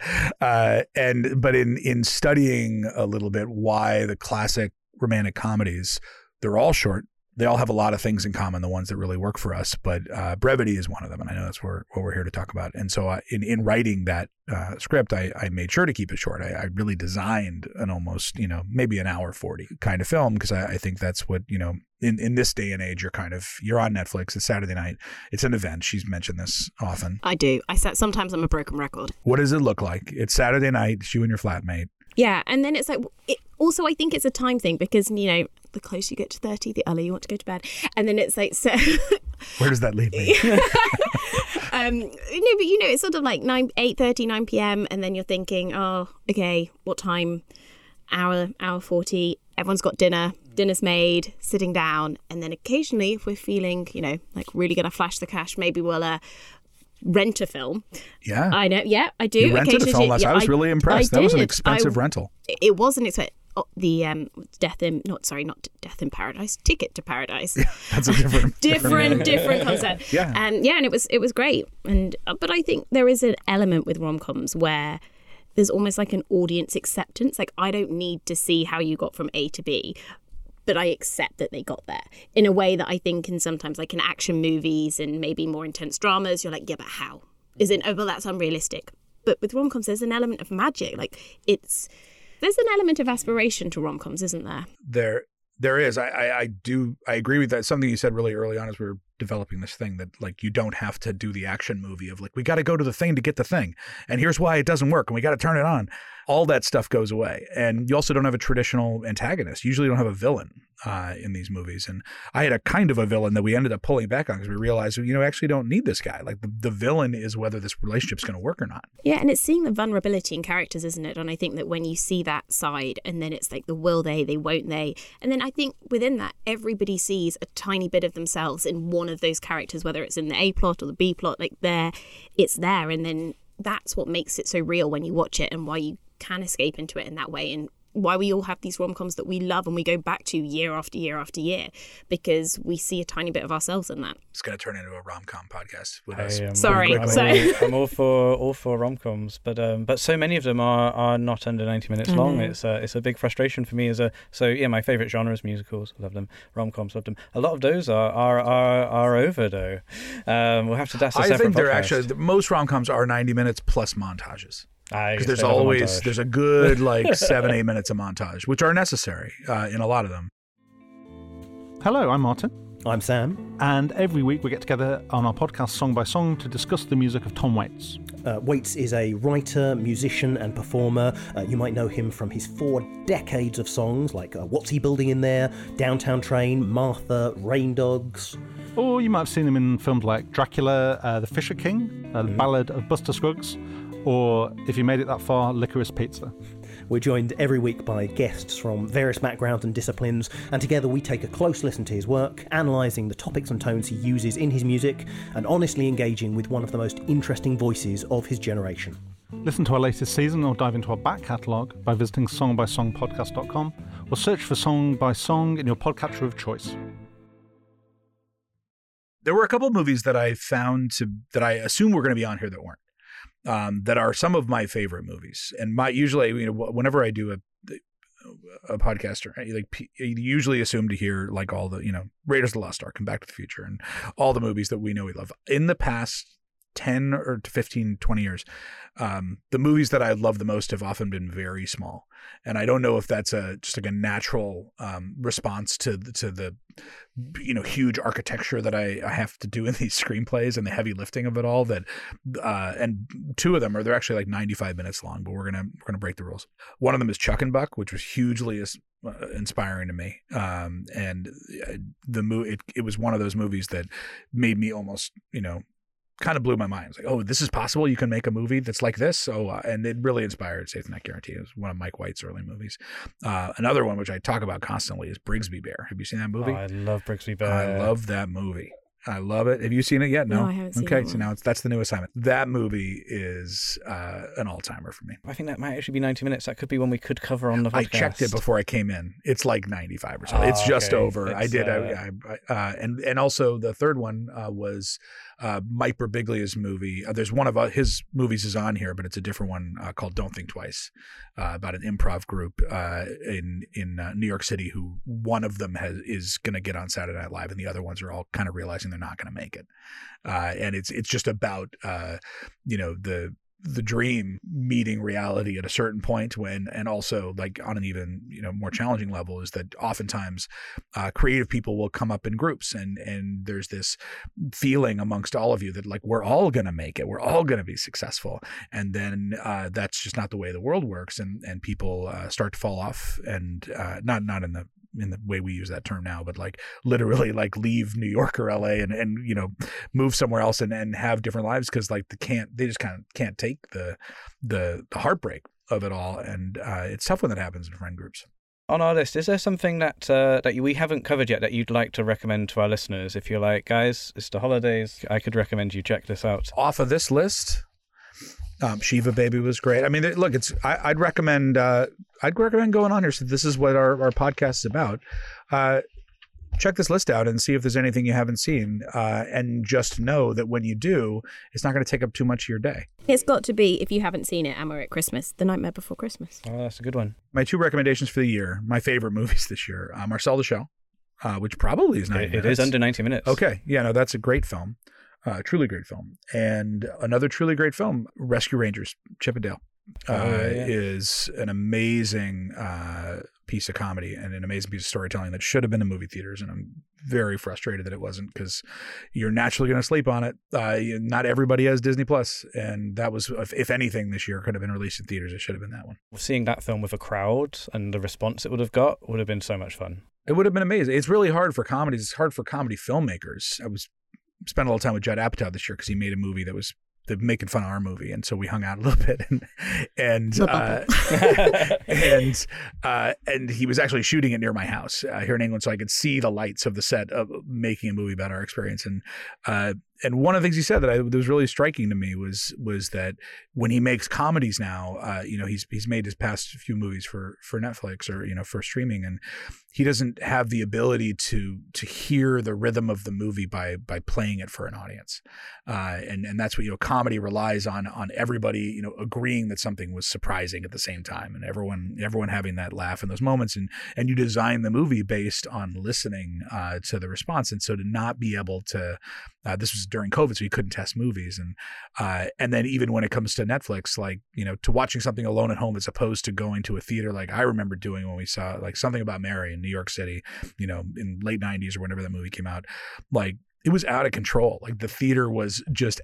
Uh, and but in in studying a little bit why the classic romantic comedies they're all short they all have a lot of things in common, the ones that really work for us, but uh, brevity is one of them. And I know that's what we're, what we're here to talk about. And so, uh, in, in writing that uh, script, I, I made sure to keep it short. I, I, really designed an almost, you know, maybe an hour 40 kind of film because I, I, think that's what, you know, in, in this day and age, you're kind of, you're on Netflix, it's Saturday night, it's an event. She's mentioned this often. I do. I said sometimes I'm a broken record. What does it look like? It's Saturday night, it's you and your flatmate. Yeah. And then it's like, it, also, I think it's a time thing because, you know, the closer you get to 30, the earlier you want to go to bed. And then it's like, so. *laughs* Where does that leave me? *laughs* um, no, but you know, it's sort of like 9, 8 30, 9 p.m. And then you're thinking, oh, okay, what time? Hour, hour 40. Everyone's got dinner. Dinner's made, sitting down. And then occasionally, if we're feeling, you know, like really to flash the cash, maybe we'll uh, rent a film. Yeah. I know. Yeah, I do. You rented a film last. Yeah, I was really impressed. I that was an expensive I, rental. It was an expensive the um, death in not sorry not death in paradise ticket to paradise yeah, that's a different *laughs* different *laughs* different concept yeah and yeah and it was it was great and uh, but i think there is an element with rom-coms where there's almost like an audience acceptance like i don't need to see how you got from a to b but I accept that they got there in a way that I think in sometimes like in action movies and maybe more intense dramas, you're like, yeah, but how? Is it, oh, well, that's unrealistic. But with rom coms, there's an element of magic. Like it's there's an element of aspiration to rom coms, isn't there? There, there is. I, I, I, do. I agree with that. Something you said really early on as we were developing this thing that like you don't have to do the action movie of like we got to go to the thing to get the thing, and here's why it doesn't work, and we got to turn it on all that stuff goes away. And you also don't have a traditional antagonist. Usually, you don't have a villain uh, in these movies. And I had a kind of a villain that we ended up pulling back on because we realized, you know, we actually don't need this guy. Like the, the villain is whether this relationship's going to work or not. Yeah, and it's seeing the vulnerability in characters, isn't it? And I think that when you see that side, and then it's like the will they, they won't they, and then I think within that, everybody sees a tiny bit of themselves in one of those characters, whether it's in the A plot or the B plot. Like there, it's there, and then that's what makes it so real when you watch it, and why you can escape into it in that way and why we all have these rom coms that we love and we go back to year after year after year because we see a tiny bit of ourselves in that. It's going to turn into a rom com podcast with us. Sorry, I'm, all, *laughs* I'm all for all for rom coms, but um, but so many of them are, are not under ninety minutes mm-hmm. long. It's a it's a big frustration for me as a so yeah. My favorite genre is musicals. Love them. Rom coms, love them. A lot of those are are are, are over though. Um, we'll have to. That's a I think they're actually most rom coms are ninety minutes plus montages. Because there's always there's a good like *laughs* seven eight minutes of montage, which are necessary uh, in a lot of them. Hello, I'm Martin. I'm Sam. And every week we get together on our podcast Song by Song to discuss the music of Tom Waits. Uh, Waits is a writer, musician, and performer. Uh, you might know him from his four decades of songs like uh, What's He Building in There, Downtown Train, Martha, Rain Dogs. Or you might have seen him in films like Dracula, uh, The Fisher King, uh, The mm. Ballad of Buster Scruggs, or if you made it that far, Licorice Pizza. We're joined every week by guests from various backgrounds and disciplines, and together we take a close listen to his work, analysing the topics and tones he uses in his music, and honestly engaging with one of the most interesting voices of his generation. Listen to our latest season or dive into our back catalogue by visiting songbysongpodcast.com or search for Song by Song in your podcatcher of choice. There were a couple of movies that I found to that I assume were going to be on here that weren't um, that are some of my favorite movies. And my usually, you know, whenever I do a a podcaster, like you usually assume to hear like all the you know Raiders of the Lost Ark, Come Back to the Future, and all the movies that we know we love. In the past 10 or to 15 20 years. Um, the movies that i love the most have often been very small and i don't know if that's a just like a natural um, response to the, to the you know huge architecture that I, I have to do in these *laughs* screenplays and the heavy lifting of it all that uh, and two of them are they're actually like 95 minutes long but we're gonna we're gonna break the rules. One of them is chuck and buck which was hugely uh, inspiring to me. Um, and uh, the movie it, it was one of those movies that made me almost you know kind of blew my mind. It's like, oh, this is possible. You can make a movie that's like this. So, uh, and it really inspired Safety Not Guaranteed. It was one of Mike White's early movies. Uh, another one which I talk about constantly is Brigsby Bear. Have you seen that movie? Oh, I love Brigsby Bear. I love that movie. I love it. Have you seen it yet? No, no I haven't seen okay, it. so now it's that's the new assignment. That movie is uh, an all timer for me. I think that might actually be ninety minutes. That could be one we could cover on the podcast. I checked it before I came in. It's like ninety five or so. Oh, it's just okay. over. It's, I did. Uh, I, I, uh, and and also the third one uh, was uh, Mike Birbiglia's movie. Uh, there's one of uh, his movies is on here, but it's a different one uh, called Don't Think Twice, uh, about an improv group uh, in in New York City who one of them has is going to get on Saturday Night Live, and the other ones are all kind of realizing they're not going to make it. and it's it's just about you know the the dream meeting reality at a certain point when and also like on an even you know more challenging level is that oftentimes uh, creative people will come up in groups and and there's this feeling amongst all of you that like we're all going to make it. We're all going to be successful. And then uh, that's just not the way the world works and and people uh, start to fall off and uh, not not in the in the way we use that term now, but like literally *laughs* like leave New York or LA and, and you know, move somewhere else and, and have different lives because like the can't they just kind of can't take the the the heartbreak of it all. And uh, it's tough when that happens in friend groups. On our list, is there something that uh, that we haven't covered yet that you'd like to recommend to our listeners? If you're like, guys, it's the holidays, I could recommend you check this out. Off of this list, um, Shiva Baby was great. I mean, look, it's I, would recommend uh, I'd recommend going on here. So this is what our, our podcast is about. Uh, check this list out and see if there's anything you haven't seen. Uh, and just know that when you do, it's not going to take up too much of your day. It's got to be, if you haven't seen it and we're at Christmas, The Nightmare Before Christmas. Oh, that's a good one. My two recommendations for the year, my favorite movies this year, uh, Marcel the Shell, uh, which probably is 90 it. It is under 90 minutes. Okay. Yeah, no, that's a great film. Uh, truly great film. And another truly great film, Rescue Rangers, Chip 'n Dale. Oh, uh, yeah. is an amazing uh, piece of comedy and an amazing piece of storytelling that should have been in movie theaters. And I'm very frustrated that it wasn't because you're naturally going to sleep on it. Uh, not everybody has Disney Plus, and that was, if anything, this year could have been released in theaters. It should have been that one. Seeing that film with a crowd and the response it would have got would have been so much fun. It would have been amazing. It's really hard for comedies. It's hard for comedy filmmakers. I was spent a little time with Judd Apatow this year because he made a movie that was the making fun of our movie, and so we hung out a little *laughs* bit, and and uh, and uh, and he was actually shooting it near my house uh, here in England, so I could see the lights of the set of making a movie about our experience, and uh, and one of the things he said that, I, that was really striking to me was was that when he makes comedies now, uh, you know, he's he's made his past few movies for for Netflix or you know for streaming, and he doesn't have the ability to to hear the rhythm of the movie by by playing it for an audience, uh, and and that's what you know, comedy relies on on everybody you know agreeing that something was surprising at the same time, and everyone everyone having that laugh in those moments, and and you design the movie based on listening uh, to the response, and so to not be able to uh, this was during COVID, so you couldn't test movies, and uh, and then even when it comes to Netflix, like you know, to watching something alone at home as opposed to going to a theater, like I remember doing when we saw like something about Mary in New York City, you know, in late '90s or whenever that movie came out, like it was out of control. Like the theater was just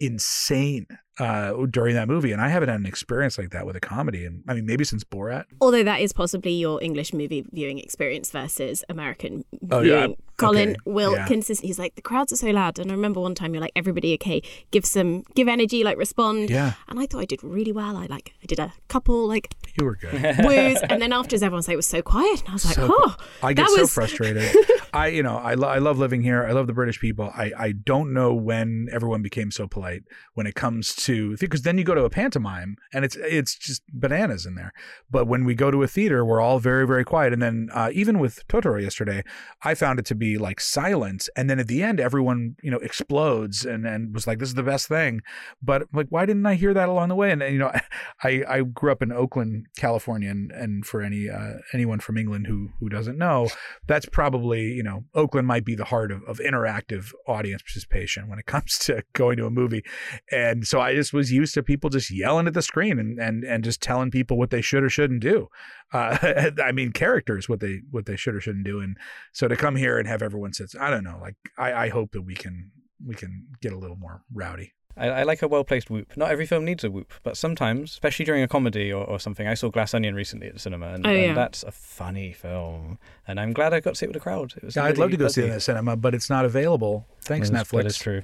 insane uh, during that movie, and I haven't had an experience like that with a comedy. And I mean, maybe since Borat. Although that is possibly your English movie viewing experience versus American Oh, yeah. viewing. Colin Okay. will Yeah. consist. He's like the crowds are so loud, and I remember one time you're like everybody okay, give some give energy, like respond. Yeah. And I thought I did really well. I like I did a couple like You were good. *laughs* woos, and then afterwards everyone said it was so quiet, and I was like, So- oh, I get so was frustrated. *laughs* I, you know, I, lo- I love living here. I love the British people. I, I don't know when everyone became so polite when it comes to because then you go to a pantomime and it's it's just bananas in there. But when we go to a theater, we're all very very quiet. And then uh, even with Totoro yesterday, I found it to be like silent. And then at the end, everyone you know explodes and and was like, "This is the best thing." But like, why didn't I hear that along the way? And, you know, *laughs* I I grew up in Oakland, California, and, and for any uh, anyone from England who who doesn't know, that's probably you know Oakland might be the heart of, of interactive audience participation when it *laughs* comes to going to a movie, and so I just was used to people just yelling at the screen and and and just telling people what they should or shouldn't do. Uh, *laughs* I mean, characters what they what they should or shouldn't do, and so to come here and have everyone sit, I don't know, like I, I hope that we can we can get a little more rowdy. I, I like a well placed whoop. Not every film needs a whoop, but sometimes, especially during a comedy or, or something. I saw Glass Onion recently at the cinema, and, Oh, yeah. and that's a funny film. And I'm glad I got to see it with a crowd. It was Yeah, I'd love to really go see it in the cinema, but it's not available. Thanks, That is- Netflix. That is true.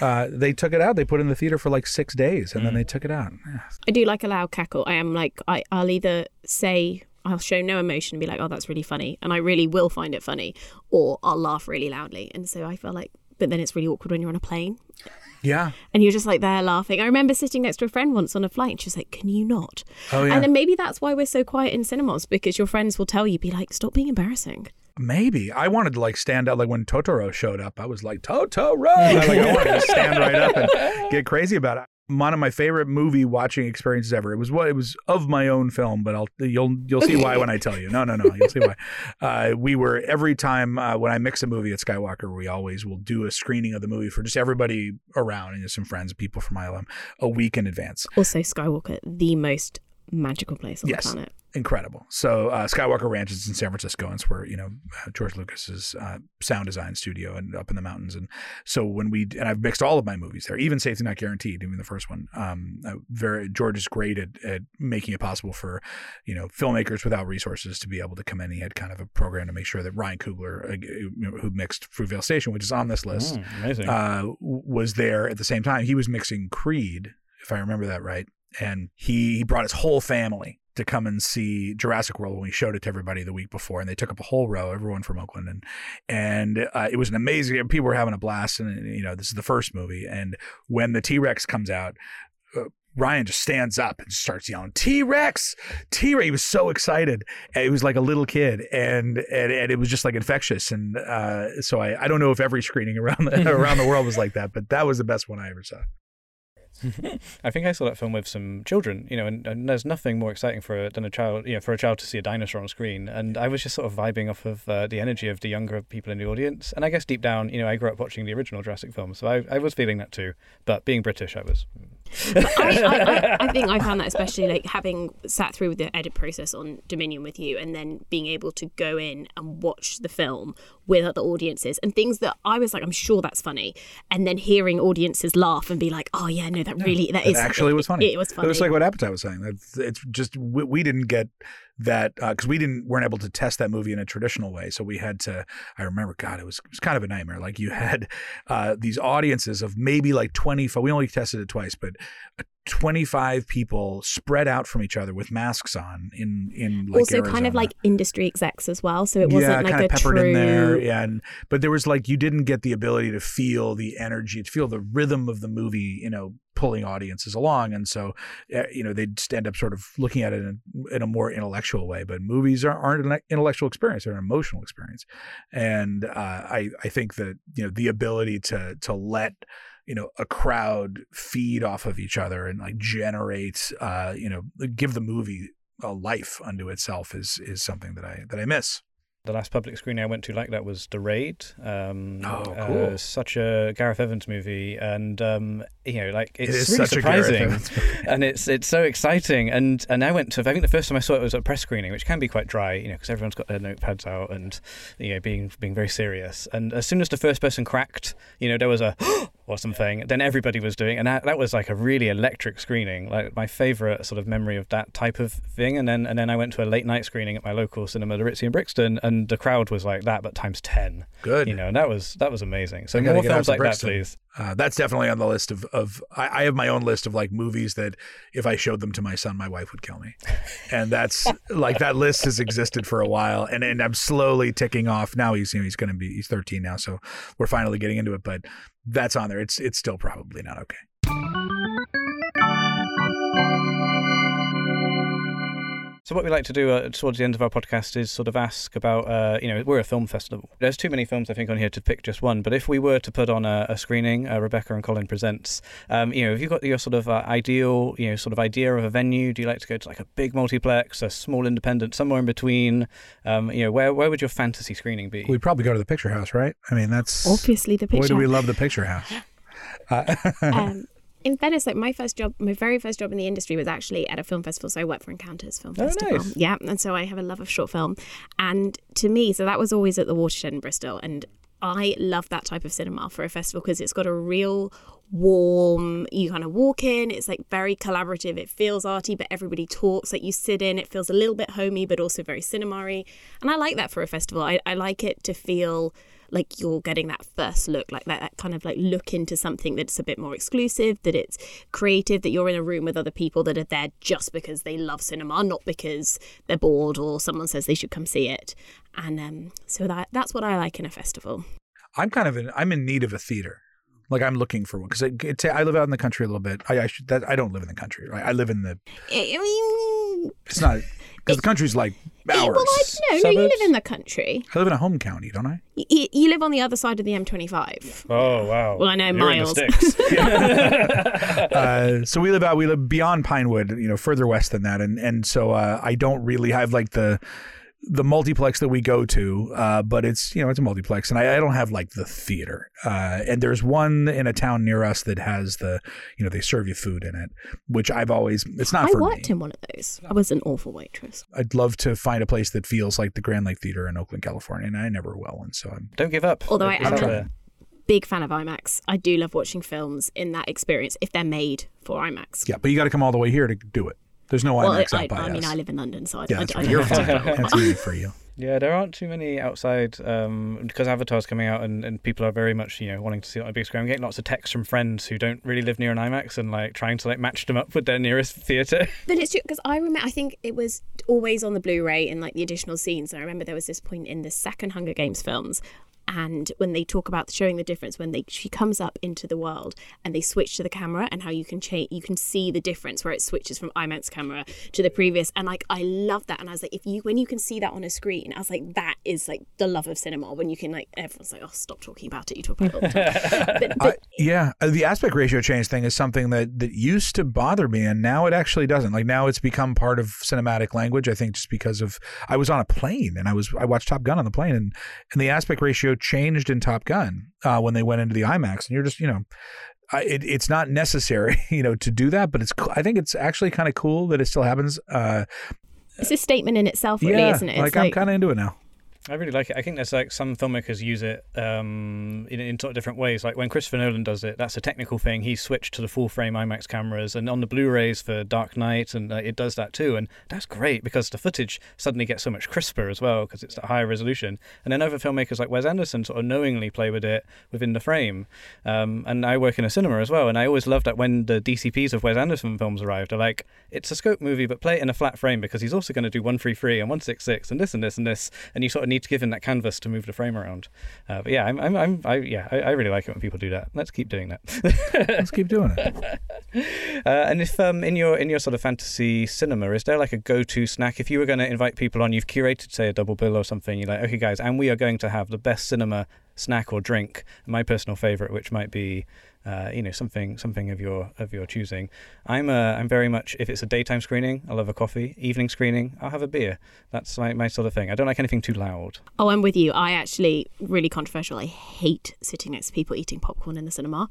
*laughs* uh, they took it out. They put it in the theater for like six days, and then Mm. they took it out. Yeah. I do like a loud cackle. I am like I, I'll either say I'll show no emotion and be like, oh, that's really funny, and I really will find it funny, or I'll laugh really loudly. And so I feel like, but then it's really awkward when you're on a plane Yeah. and you're just like there laughing. I remember sitting next to a friend once on a flight, and she was like, "Can you not?" Oh yeah. And then maybe that's why we're so quiet in cinemas because your friends will tell you, be like, "Stop being embarrassing." Maybe I wanted to like stand out. Like when Totoro showed up, I was like Totoro. *laughs* like I wanted to stand right up and get crazy about it. One of my favorite movie watching experiences ever. It was what it was of my own film, but I'll you'll you'll see why when I tell you. No, no, no. You'll see why. *laughs* Uh, we were every time uh, when I mix a movie at Skywalker, we always will do a screening of the movie for just everybody around and just some friends, and people from ILM, a week in advance. Also, Skywalker, the most magical place on Yes. the planet. Incredible. So uh, Skywalker Ranch is in San Francisco, and it's where you know George Lucas's uh, sound design studio and up in the mountains. And so when we and I've mixed all of my movies there, even Safety Not Guaranteed, even the first one. Um, uh, very George is great at, at making it possible for you know filmmakers without resources to be able to come in. He had kind of a program to make sure that Ryan Coogler, uh, who mixed Fruitvale Station, which is on this list, Mm, uh, was there at the same time. He was mixing Creed, if I remember that right, and he, he brought his whole family to come and see Jurassic World when we showed it to everybody the week before, and they took up a whole row, everyone from Oakland, and and uh, it was an amazing. People were having a blast, and you know this is the first movie, and when the T Rex comes out. Uh, Ryan just stands up and starts yelling, T Rex, T Rex. He was so excited. And he was like a little kid, and and, and it was just like infectious. And uh, so I, I don't know if every screening around the, *laughs* around the world was like that, but that was the best one I ever saw. *laughs* I think I saw that film with some children, you know, and, and there's nothing more exciting for a, than a child, you know, for a child to see a dinosaur on screen. And I was just sort of vibing off of uh, the energy of the younger people in the audience. And I guess deep down, you know, I grew up watching the original Jurassic film, so I, I was feeling that too. But being British, I was. I, I, I, *laughs* think I found that especially like having sat through the edit process on Dominion with you and then being able to go in and watch the film with other audiences and things that I was like, I'm sure that's funny. And then hearing audiences laugh and be like, oh, yeah, no, that really, that It is actually was funny. It, was funny. It was like what Apatow was saying. It's, it's just we, we didn't get that because we didn't weren't able to test that movie in a traditional way. So we had to. I remember, God, it was it was kind of a nightmare. Like you had uh, these audiences of maybe like twenty. We only tested it twice, but. 25 people spread out from each other with masks on in in like also kind of like industry execs as well. So it wasn't yeah, like kind a of peppered true. in there. Yeah, and but there was like you didn't get the ability to feel the energy, to feel the rhythm of the movie. You know, pulling audiences along, and so uh, you know they'd stand up sort of looking at it in, in a more intellectual way. But movies are, aren't an intellectual experience; they're an emotional experience, and uh, I I think that you know the ability to to let you know a crowd feed off of each other and like generate uh you know give the movie a life unto itself is is something that I that I miss. The last public screening I went to like that was The Raid. Um, Oh, uh, cool. such a Gareth Evans movie, and um, you know, like it's It really surprising, *laughs* and it's it's so exciting. And and I went to. I think the first time I saw it was at a press screening, which can be quite dry, you know, because everyone's got their notepads out and you know being being very serious. And as soon as the first person cracked, you know, there was a *gasps* or something. Then everybody was doing, and that, that was like a really electric screening, like my favorite sort of memory of that type of thing. And then and then I went to a late night screening at my local cinema, the Ritzy in Brixton, and the crowd was like that, but times ten. Good. you know, and that was that was amazing. So more films like Brixton. that, please. Uh, that's definitely on the list of, of I, I have my own list of like movies that if I showed them to my son, my wife would kill me. And that's *laughs* like that list has existed for a while and, and I'm slowly ticking off. Now he's you know, he's gonna be he's 13 now, so we're finally getting into it, but that's on there. It's it's still probably not okay. So what we like to do uh, towards the end of our podcast is sort of ask about, uh, you know, we're a film festival. There's too many films I think on here to pick just one. But if we were to put on a, a screening, uh, Rebecca and Colin presents, um, you know, have you got your sort of uh, ideal, you know, sort of idea of a venue? Do you like to go to like a big multiplex, a small independent, somewhere in between? Um, you know, where where would your fantasy screening be? We'd probably go to the picture house, right? I mean that's Obviously, the boy picture. do we love the picture house. *laughs* Uh, *laughs* um, in fairness, like my first job, my very first job in the industry was actually at a film festival. So I worked for Encounters Film Oh, Festival. nice. Yeah, and so I have a love of short film. And to me, so that was always at the Watershed in Bristol, and I love that type of cinema for a festival because it's got a real warm you kind of walk in it's like very collaborative it feels arty but everybody talks like you sit in it feels a little bit homey but also very cinema-y and i like that for a festival I, I like it to feel like you're getting that first look like that, that kind of like look into something that's a bit more exclusive that it's creative that you're in a room with other people that are there just because they love cinema not because they're bored or someone says they should come see it and um, so that that's what i like in a festival I'm kind of in I'm in need of a theater. Like I'm looking for one because I live out in the country a little bit. I, I should that I don't live in the country. Right? I live in the. I mean It's not because the country's like well. I, no, no, you Suburbs? live in the country. I live in a home county, don't I? You, you live on the other side of the M25. Oh wow! Well, I know You're miles. In the sticks. *laughs* *laughs* uh, so we live out, we live beyond Pinewood, you know, further west than that, and and so uh, I don't really have like the the multiplex that we go to, uh, but it's you know it's a multiplex, and I, I don't have like the theater. Uh, and there's one in a town near us that has the you know they serve you food in it, which I've always it's not I for worked me. in one of those. I was an awful waitress. I'd love to find a place that feels like the Grand Lake Theater in Oakland, California, and I never will, and so I'm Don't give up. Although I am a big fan of IMAX. I do love watching films in that experience if they're made for IMAX. yeah, but you got to come all the way here to do it. There's no Well, IMAX I, out by I mean, us. I live in London, so I, yeah, *laughs* I, that's I right. don't You're have to fine. travel. That's easy for you. *laughs* Yeah, there aren't too many outside um, because Avatar's coming out and, and people are very much you know wanting to see it on a big screen. I'm getting lots of texts from friends who don't really live near an IMAX and like trying to like match them up with their nearest *laughs* theater. But it's true because I remember. I think it was always on the Blu-ray in like the additional scenes. And I remember there was this point in the second Hunger Games films, and when they talk about showing the difference when they she comes up into the world and they switch to the camera and how you can change, you can see the difference where it switches from IMAX camera to the previous. And like I love that. And I was like, if you when you can see that on a screen, I was like, that is like the love of cinema. When you can like everyone's like, oh, stop talking about it. You talk about it all the time. *laughs* but, I, yeah, uh, the aspect ratio change thing is something that that used to bother me, and now it actually doesn't. Like now, it's become part of cinematic language. I think just because of I was on a plane and I was I watched Top Gun on the plane, and and the aspect ratio changed in Top Gun uh, when they went into the IMAX, and you're just you know. I, it, it's not necessary, *laughs* you know, to do that, but it's. I think it's actually kind of cool that it still happens. Uh, it's a statement in itself, really, yeah, isn't it? like, It's I'm kind of into it now. I really like it. I think there's like some filmmakers use it um, in, in sort of different ways. Like when Christopher Nolan does it, that's a technical thing. He switched to the full frame IMAX cameras, and on the Blu-rays for Dark Knight, and uh, it does that too. And that's great because the footage suddenly gets so much crisper as well because it's at higher resolution. And then other filmmakers like Wes Anderson sort of knowingly play with it within the frame. Um, and I work in a cinema as well, and I always love that when the DCPs of Wes Anderson films arrive, they're like, it's a scope movie, but play it in a flat frame because he's also going to do 133 and 166 and this and this and this, and you sort of need to give him that canvas to move the frame around. Uh, but yeah, I'm, I'm, I'm I, yeah, I, I really like it when people do that. Let's keep doing that. *laughs* Let's keep doing it. Uh, and if um, in your in your sort of fantasy cinema, is there like a go-to snack? If you were going to invite people on, you've curated say a double bill or something. You're like, okay, guys, and we are going to have the best cinema snack or drink. My personal favorite, which might be Uh, you know, something something of your of your choosing. I'm uh, I'm very much if it's a daytime screening, I'll have a coffee. Evening screening, I'll have a beer. That's my, my sort of thing. I don't like anything too loud. Oh, I'm with you. I actually really controversial. I hate sitting next to people eating popcorn in the cinema.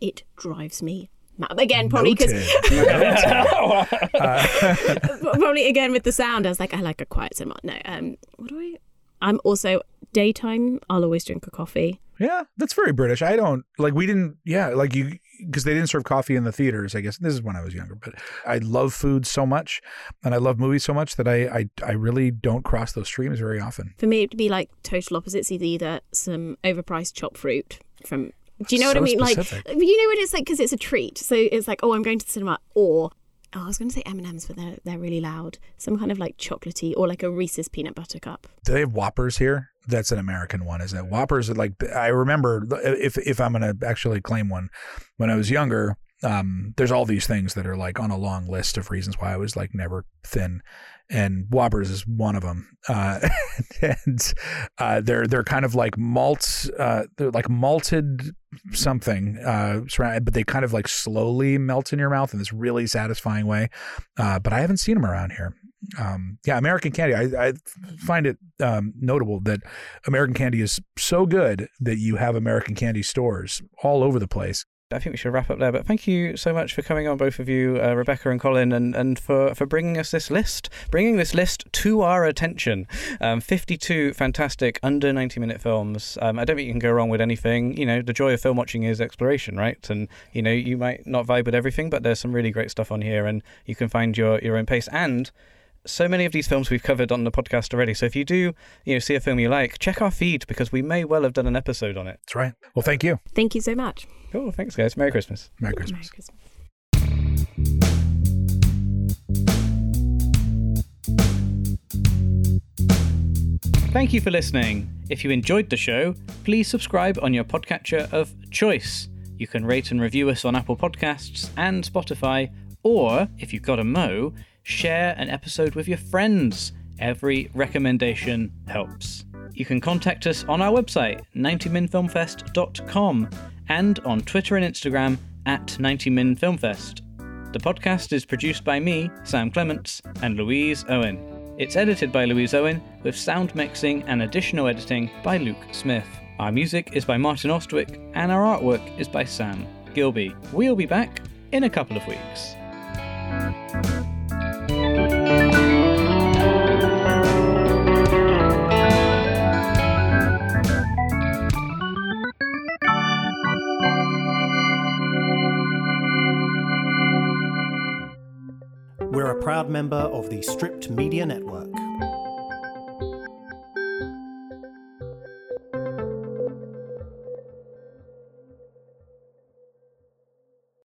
It drives me mad. Again, probably because *laughs* *laughs* probably again with the sound. I was like, I like a quiet cinema. No, um, what do I? I'm also daytime. I'll always drink a coffee. Yeah, that's very British. I don't like we didn't yeah, like you because they didn't serve coffee in the theaters, I guess. This is when I was younger, but I love food so much and I love movies so much that I I, I really don't cross those streams very often. For me, it'd be like total opposites. Either either some overpriced chopped fruit from. Do you know what I mean? specific. Like, you know what it's like because it's a treat. So it's like, oh, I'm going to the cinema, or oh, I was going to say M and M's, but they're they're really loud. Some kind of like chocolatey, or like a Reese's peanut butter cup. Do they have Whoppers here? That's an American one, isn't it? Whoppers are like I remember if if I'm gonna actually claim one, when I was younger, um, there's all these things that are like on a long list of reasons why I was like never thin, and Whoppers is one of them. Uh, *laughs* and uh, they're they're kind of like malts, uh, they're like malted something, uh, but they kind of like slowly melt in your mouth in this really satisfying way. Uh, but I haven't seen them around here. Um, yeah, American candy. I, I find it um, notable that American candy is so good that you have American candy stores all over the place. I think we should wrap up there. But thank you so much for coming on, both of you, uh, Rebecca and Colin, and, and for, for bringing us this list, bringing this list to our attention. Um, 52 fantastic under 90 minute films. Um, I don't think you can go wrong with anything. You know, the joy of film watching is exploration, right? And, you know, you might not vibe with everything, but there's some really great stuff on here, and you can find your, your own pace. And so many of these films we've covered on the podcast already. So if you do, you know, see a film you like, check our feed because we may well have done an episode on it. That's right. Well, thank you. Thank you so much. Cool. Thanks, guys. Merry Christmas. Merry Christmas. Merry Christmas. Thank you for listening. If you enjoyed the show, please subscribe on your podcatcher of choice. You can rate and review us on Apple Podcasts and Spotify, or if you've got a mo, share an episode with your friends. Every recommendation helps. You can contact us on our website, 90minfilmfest.com, and on Twitter and Instagram at 90minfilmfest. The podcast is produced by me, Sam Clements, and Louise Owen. It's edited by Louise Owen, with sound mixing and additional editing by Luke Smith. Our music is by Martin Ostwick, and our artwork is by Sam Gilby. We'll be back in a couple of weeks. We're a proud member of the Stripped Media Network.